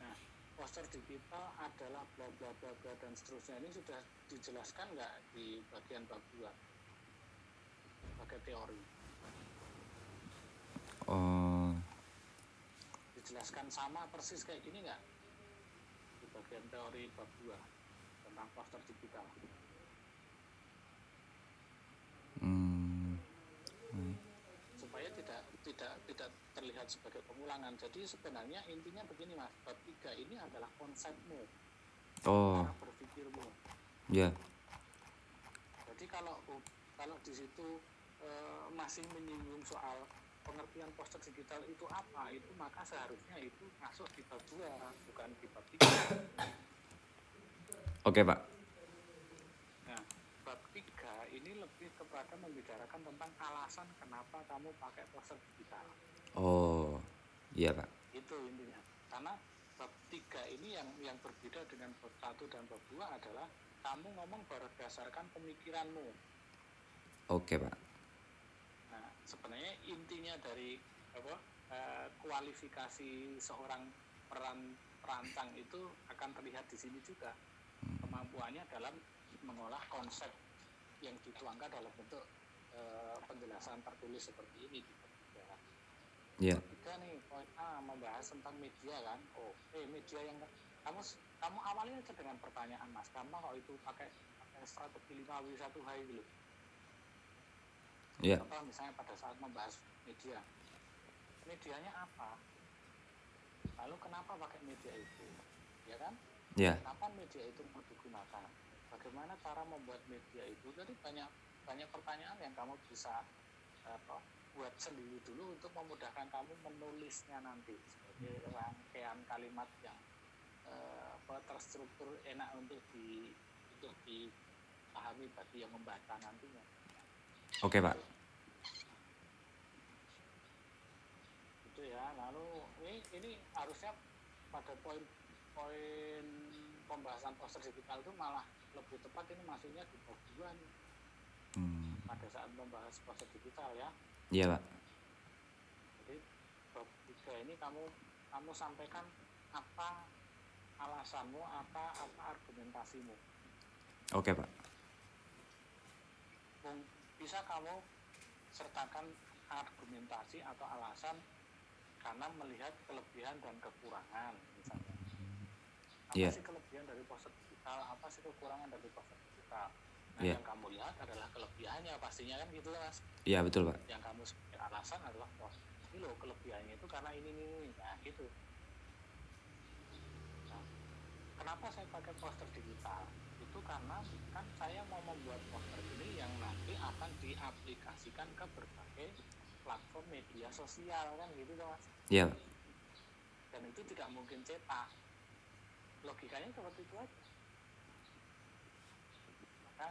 Nah, poster digital adalah bla bla bla bla dan seterusnya. Ini sudah dijelaskan nggak di bagian bab 2 pakai teori. Oh. Dijelaskan sama persis kayak gini nggak? Di bagian teori bab 2 tentang poster digital hmm. Supaya tidak tidak tidak terlihat sebagai pengulangan jadi sebenarnya intinya begini mas bab 3 ini adalah konsepmu Oh cara berpikirmu ya. Jadi kalau kalau di situ eh, masih menyinggung soal pengertian poster digital itu apa, itu maka seharusnya itu masuk di bab 2, bukan di bab 3. Oke pak. Bab 3 ini lebih kepada membicarakan tentang alasan kenapa kamu pakai poster digital. Oh iya pak. Itu intinya. Karena bab 3 ini yang yang berbeda dengan bab 1 dan bab 2 adalah kamu ngomong berdasarkan pemikiranmu. Oke pak. Nah, sebenarnya intinya dari apa eh, kualifikasi seorang peran perancang itu akan terlihat di sini juga kemampuannya dalam mengolah konsep yang dituangkan dalam bentuk eh, penjelasan tertulis seperti ini di bab tiga. Iya. Nih poin A membahas tentang media kan. Oh, eh media yang kamu kamu awalnya aja dengan pertanyaan Mas, kamu kalau itu pakai pakai strategi 5W1H itu loh. Iya. Contoh misalnya pada saat membahas media, medianya apa? Lalu kenapa pakai media itu? Ya kan? Ya. Kapan media itu mau digunakan? Bagaimana cara membuat media itu? Jadi banyak banyak pertanyaan yang kamu bisa apa, buat sendiri dulu untuk memudahkan kamu menulisnya nanti sebagai rangkaian kalimat yang eh, apa, terstruktur enak untuk di untuk dipahami bagi yang membaca nantinya. Oke, Pak. Itu ya. Lalu ini ini harusnya pada poin poin pembahasan poster digital itu malah lebih tepat ini masuknya di nih Hmm. pada saat membahas poster digital ya. Iya, Pak. Jadi bab tiga ini kamu kamu sampaikan apa alasanmu, apa apa argumentasimu. Oke, Pak. Mung- Bisa kamu sertakan argumentasi atau alasan karena melihat kelebihan dan kekurangan misalnya. Apa Iya. sih kelebihan dari poster digital? Apa sih kekurangan dari poster digital? Nah, Iya. yang kamu lihat adalah kelebihannya pastinya kan gitu mas. Iya, betul, Pak. Yang kamu alasan adalah wah ini loh kelebihannya itu karena ini ini, ini. nah gitu. Nah, kenapa saya pakai poster digital? Itu karena kan saya mau membuat poster ini yang nanti akan diaplikasikan ke berbagai platform media sosial kan gitu kan mas. Iya, Pak. Dan itu tidak mungkin cetak. Logikanya seperti itu aja. Maka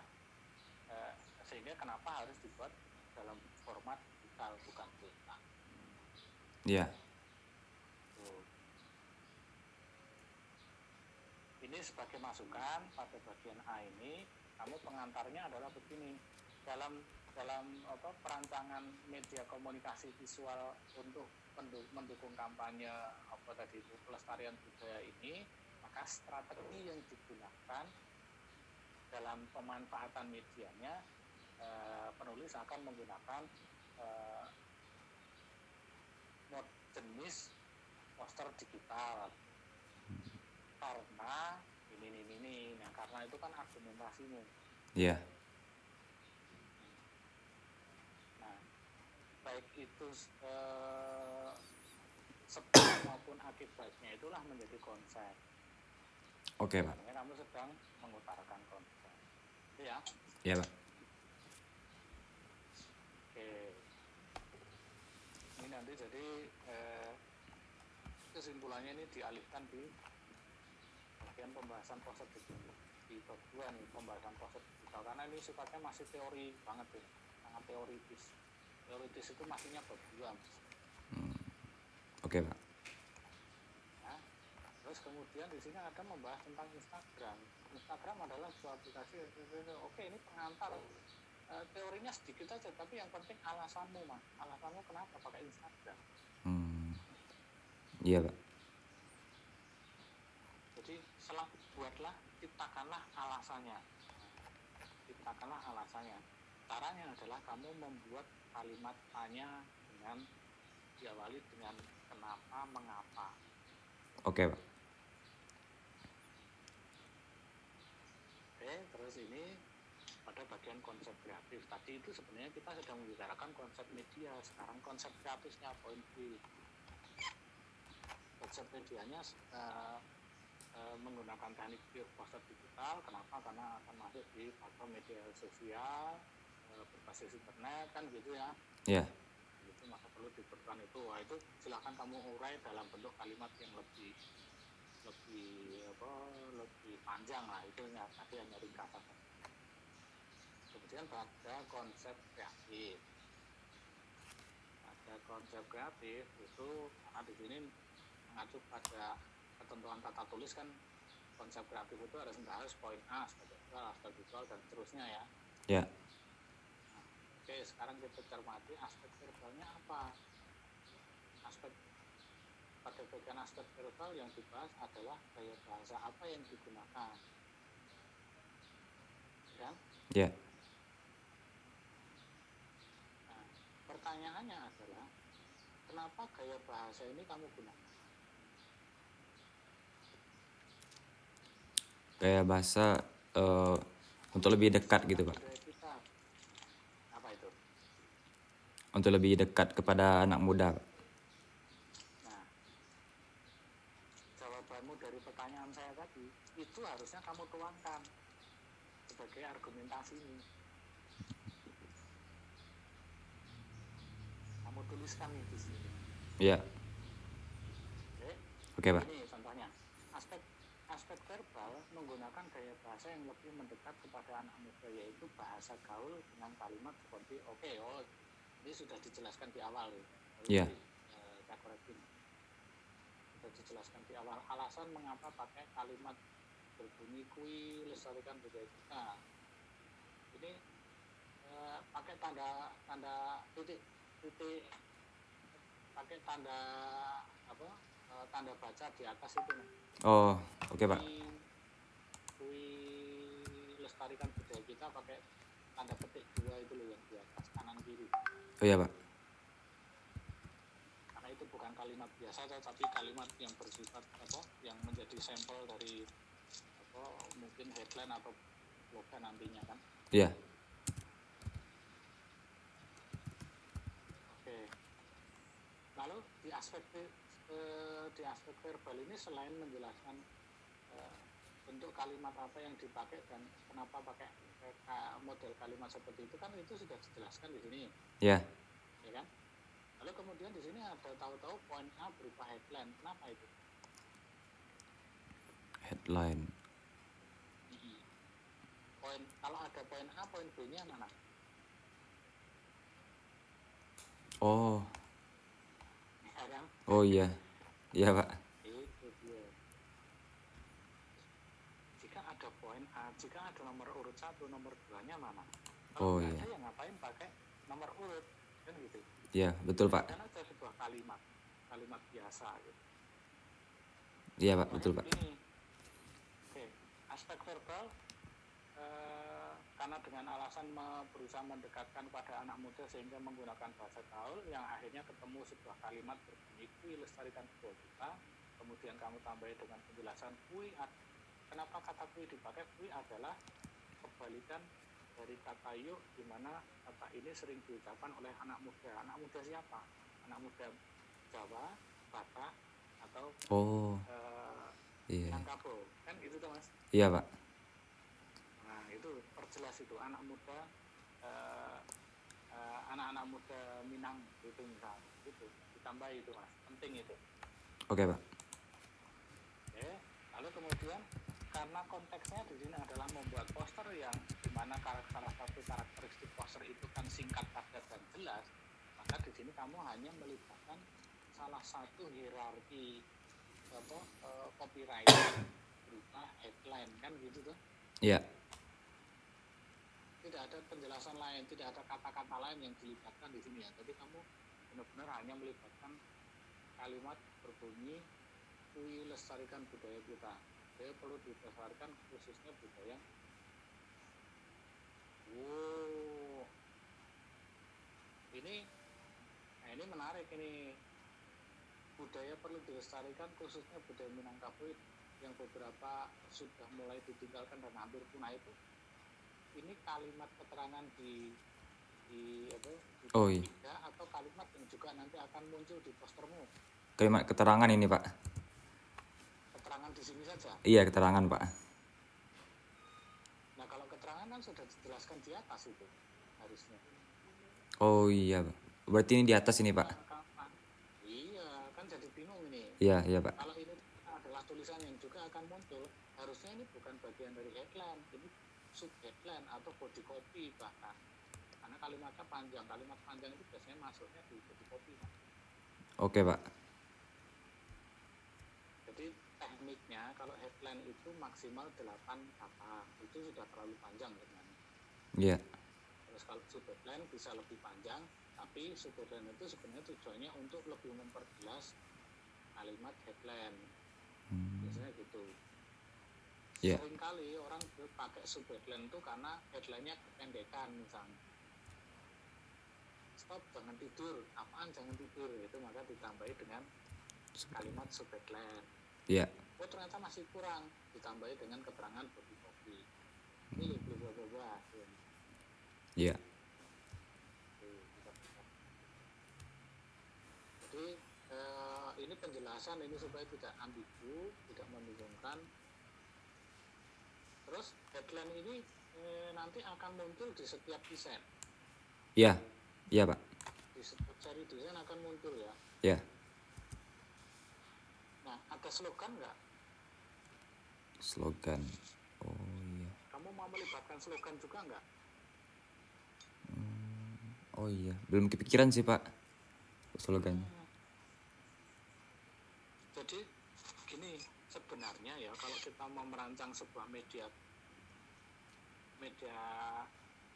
eh, sehingga kenapa harus dibuat dalam format digital bukan cetak. Iya. Tuh. Ini sebagai masukan pada bagian A ini, kamu pengantarnya adalah begini. Dalam dalam apa perancangan media komunikasi visual untuk mendukung kampanye apa tadi itu pelestarian budaya ini, maka strategi yang digunakan dalam pemanfaatan medianya eh, penulis akan menggunakan eh, mod jenis poster digital karena ini ini ini, nah karena itu kan argumentasimu Iya. nah baik itu eh, sebab maupun akibatnya itulah menjadi konsep Oke, Pak. Artinya kamu sedang mengutarakan konsep ya Iya, Pak. oke ini nanti jadi eh, kesimpulannya ini dialihkan di bagian pembahasan poster digital di bab dua nih pembahasan poster digital karena ini sifatnya masih teori banget ya sangat teoritis teoritis itu masihnya bab dua. Hmm. Oke, Pak. ya. terus kemudian di sini ada membahas tentang Instagram Instagram adalah sebuah aplikasi oke ini pengantar Eh, teorinya sedikit aja tapi yang penting alasanmu mas alasanmu kenapa pakai Instagram Hmm. Iya, Pak. Jadi selang buatlah, ciptakanlah alasannya. Ciptakanlah alasannya. Caranya adalah kamu membuat kalimat tanya dengan diawali dengan kenapa, mengapa. Oke, Pak. Oke, terus ini pada bagian konsep kreatif. Tadi itu sebenarnya kita sedang membicarakan konsep media. Sekarang konsep kreatifnya poin B. Konsep medianya eh, eh, menggunakan teknik pure poster digital. Kenapa? Karena akan masuk di platform media sosial eh, berbasis internet kan gitu ya. Iya. Itu maka perlu diperlukan itu. Wah itu silahkan kamu urai dalam bentuk kalimat yang lebih lebih apa lebih panjang lah itu tadi hanya ringkasan kemudian pada konsep kreatif. Pada konsep kreatif itu karena di sini mengacu pada ketentuan tata tulis kan konsep kreatif itu harus harus poin A visual aspek visual dan seterusnya ya. Iya. oke sekarang kita cermati aspek verbalnya apa? Aspek pada bagian aspek verbal yang dibahas adalah gaya bahasa apa yang digunakan? Ya Iya. Nah, pertanyaannya adalah kenapa gaya bahasa ini kamu gunakan? Kayak bahasa eh, untuk lebih dekat gitu, Pak. Gaya. Apa itu? Untuk lebih dekat kepada anak muda, Pak. Nah, jawabanmu dari pertanyaan saya tadi itu harusnya kamu tuangkan sebagai argumentasi ini. Kamu tuliskan di sini. Iya. Oke? Oke, Pak. Ini contohnya. Aspek aspek verbal menggunakan gaya bahasa yang lebih mendekat kepada anak muda yaitu bahasa gaul dengan kalimat seperti oke oh ini sudah dijelaskan di awal ya. Iya. Eh, saya koreksi. Sudah dijelaskan di awal alasan mengapa pakai kalimat berbunyi kui lestarikan budaya kita. Ini eh, pakai tanda tanda titik titik pakai tanda apa eh, tanda baca di atas itu. Oh, oke, Pak. Kui, lestarikan budaya kita pakai tanda petik dua itu loh yang di atas kanan kiri. Oh iya, Pak. Karena itu bukan kalimat biasa tapi kalimat yang bersifat apa yang menjadi sampel dari apa mungkin headline atau slogan nantinya kan. Iya. Oke. Lalu di aspek eh, di aspek verbal ini selain menjelaskan eh, bentuk kalimat apa yang dipakai dan kenapa pakai eh, model kalimat seperti itu kan itu sudah dijelaskan di sini, Iya. ya kan? Lalu kemudian di sini ada tahu-tahu poin A berupa headline. Kenapa itu? Headline. Poin kalau ada poin A, poin B-nya mana? Oh. Oh iya. Iya, Pak. Itu dia. Jika ada poin A, jika ada nomor urut satu, nomor duanya mana? Oh, nggak iya. ada, ya ngapain pakai nomor urut? Kan gitu. Iya, betul, Pak. Karena ada sebuah kalimat, kalimat biasa gitu. Iya, Pak, betul, Pak. Ini. Oke, aspek verbal eh, karena dengan alasan berusaha mendekatkan pada anak muda sehingga menggunakan bahasa gaul yang akhirnya ketemu sebuah kalimat berbunyi kui lestarikan budaya kita. Kemudian kamu tambahi dengan penjelasan kui kenapa kata kui dipakai? Kui adalah kebalikan dari kata yuk di mana kata ini sering diucapkan oleh anak muda. Anak muda siapa? Anak muda Jawa Batak atau Oh, eh, iya. Minangkabau kan gitu tuh mas? Iya, Pak. Itu perjelas itu anak muda eh, eh, anak-anak muda Minang itu misal itu ditambah itu mas penting itu Oke, Pak. Oke. lalu kemudian karena konteksnya di sini adalah membuat poster yang di mana karakter salah satu karakteristik poster itu kan singkat padat dan jelas maka di sini kamu hanya melibatkan salah satu hierarki apa eh, copywriting berupa headline kan gitu tuh Iya. Tidak ada penjelasan lain, tidak ada kata-kata lain yang dilibatkan di sini ya. Jadi kamu benar-benar hanya melibatkan kalimat berbunyi kui lestarikan budaya kita. Saya perlu dilestarikan khususnya budaya. Wow, ini, nah ini menarik ini budaya perlu dilestarikan khususnya budaya Minangkabau yang beberapa sudah mulai ditinggalkan dan hampir punah itu ini kalimat keterangan di di apa di Oh, iya. tiga atau kalimat yang juga nanti akan muncul di postermu Kalimat keterangan ini, Pak. keterangan di sini saja Iya, keterangan, Pak. nah kalau keterangan kan sudah dijelaskan di atas itu harusnya Oh iya, Pak. Berarti ini di atas ini, Pak. Iya kan jadi bingung ini Iya, iya, Pak. kalau ini adalah tulisan yang juga akan muncul harusnya ini bukan bagian dari headline ini sub headline atau body copy bahkan karena kalimatnya panjang kalimat panjang itu biasanya masuknya di body copy kan. Oke, Pak. jadi tekniknya kalau headline itu maksimal 8 kata itu sudah terlalu panjang sebenarnya Iya. terus kalau sub headline bisa lebih panjang tapi sub headline itu sebenarnya tujuannya untuk lebih memperjelas kalimat headline Hmm. biasanya gitu yeah. sering kali orang pakai sub headline itu karena headline-nya kependekan misalnya. Stop jangan tidur. Apaan jangan tidur? Itu maka ditambahi dengan kalimat sub headline ya yeah. oh ternyata masih kurang. Ditambahi dengan keterangan body copy ini bla bla bla ya. Iya. Jadi eh, ini penjelasan ini supaya tidak ambigu tidak membingungkan terus headline ini eh, nanti akan muncul di setiap desain Iya. Iya, Pak. di setiap seri desain akan muncul ya Ya. nah ada slogan nggak Slogan. Oh iya. kamu mau melibatkan slogan juga nggak Oh iya. Belum kepikiran sih, Pak. Slogannya. Jadi gini sebenarnya ya kalau kita mau merancang sebuah media media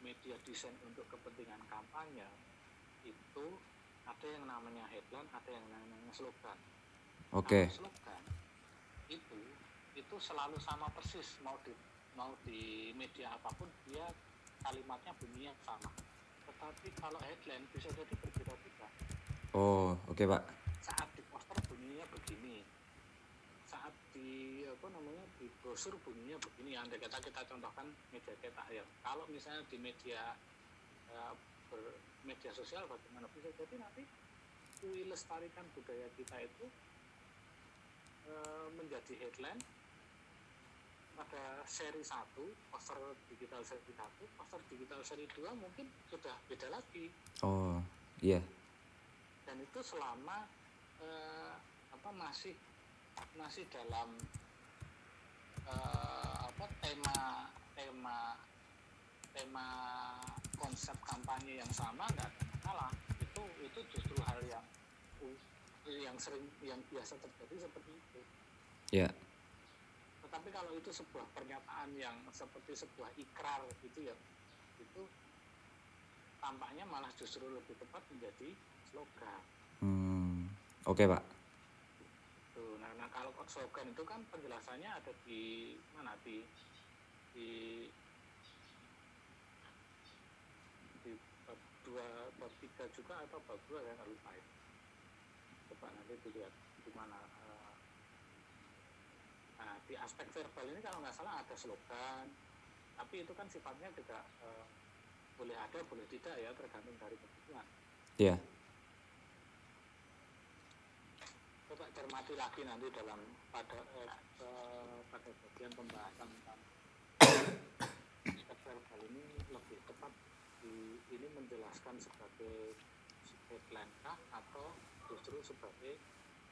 media desain untuk kepentingan kampanye itu ada yang namanya headline, ada yang namanya slogan. Oke. Kalau slogan itu itu selalu sama persis mau di mau di media apa pun dia kalimatnya bunyinya sama. Tetapi kalau headline bisa jadi berbeda-beda Oh, oke, Pak. saat di poster bunyinya begini saat di apa namanya di brosur bunyinya begini andai kata kita contohkan media cetak ya. Kalau misalnya di media eh, ber- media sosial bagaimana? Bisa jadi nanti kui lestarikan budaya kita itu eh, menjadi headline pada seri 1 poster digital seri 1 poster digital seri 2 mungkin sudah beda lagi. Oh, iya. dan itu selama eh, apa masih masih dalam eh, apa tema tema tema konsep kampanye yang sama nggak ada masalah itu itu justru hal yang yang sering yang biasa terjadi seperti itu Iya. tetapi kalau itu sebuah pernyataan yang seperti sebuah ikrar gitu ya itu tampaknya malah justru lebih tepat menjadi slogan Hmm. Oke, Pak. Tuh, nah, nah kalau slogan itu kan penjelasannya ada di mana di di di bab dua bab tiga juga atau bab dua ya nggak lupa ya. Coba nanti dilihat di mana. eh. Nah di aspek verbal ini kalau nggak salah ada slogan, tapi itu kan sifatnya juga eh, boleh ada boleh tidak ya tergantung dari kebutuhan. Iya. Coba cermati lagi nanti dalam pada eh, pada bagian pembahasan tentang verbal ini lebih tepat di, ini menjelaskan sebagai headline kah atau justru sebagai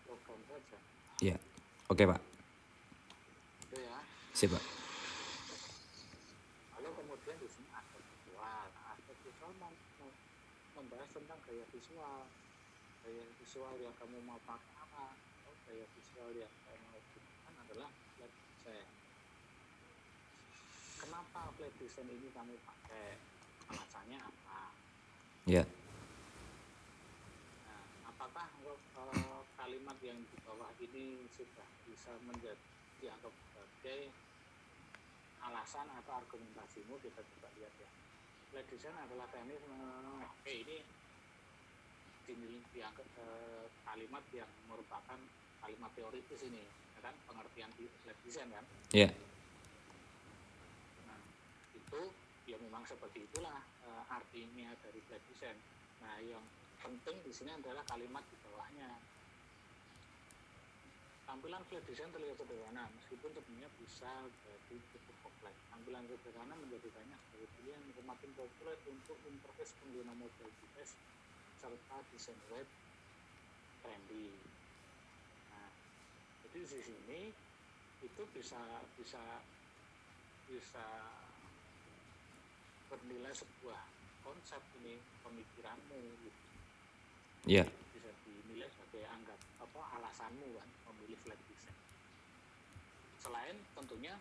program saja Iya. Oke, Pak. itu ya Sip, Pak. lalu kemudian di sini aspek visual Nah, aspek visual mem- mem- membahas tentang gaya visual gaya visual yang kamu mau pakai apa atau gaya visual yang kamu mau gunakan adalah flat design kenapa flat design ini kamu pakai alasannya apa Iya. Nah, apakah eh, kalimat yang di bawah ini sudah bisa menjadi dianggap sebagai alasan atau argumentasimu kita coba lihat ya. Flat design adalah teknik eh, oke ini dinilai dianggap eh, kalimat yang merupakan kalimat teoritis ini, ya kan pengertian di design kan. Iya. Nah, itu ya memang seperti itulah eh, artinya dari flat design. Nah, yang penting di sini adalah kalimat di bawahnya. Tampilan flat design terlihat sederhana, meskipun sebenarnya bisa jadi cukup kompleks. Tampilan sederhana menjadi banyak sebagai pilihan yang semakin populer untuk interface pengguna mobile device serta desain web trendy. Nah, jadi di sini itu bisa bisa bisa bernilai sebuah konsep ini pemikiranmu gitu. Iya. bisa dinilai sebagai anggap apa alasanmu kan memilih flat design selain tentunya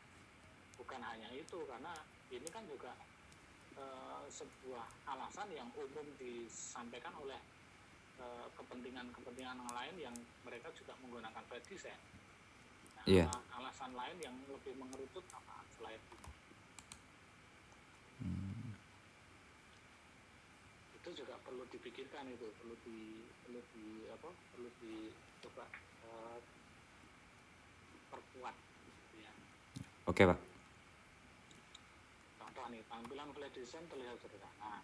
bukan hanya itu karena ini kan juga eh, sebuah alasan yang umum disampaikan oleh eh, kepentingan-kepentingan yang lain yang mereka juga menggunakan design nah, ala- alasan lain yang lebih mengerucut apa selain itu Hmm. itu juga perlu dipikirkan itu perlu di perlu di apa perlu dicoba eh, perkuat gitu ya Oke, Pak. Nih tampilan flat design terlihat sederhana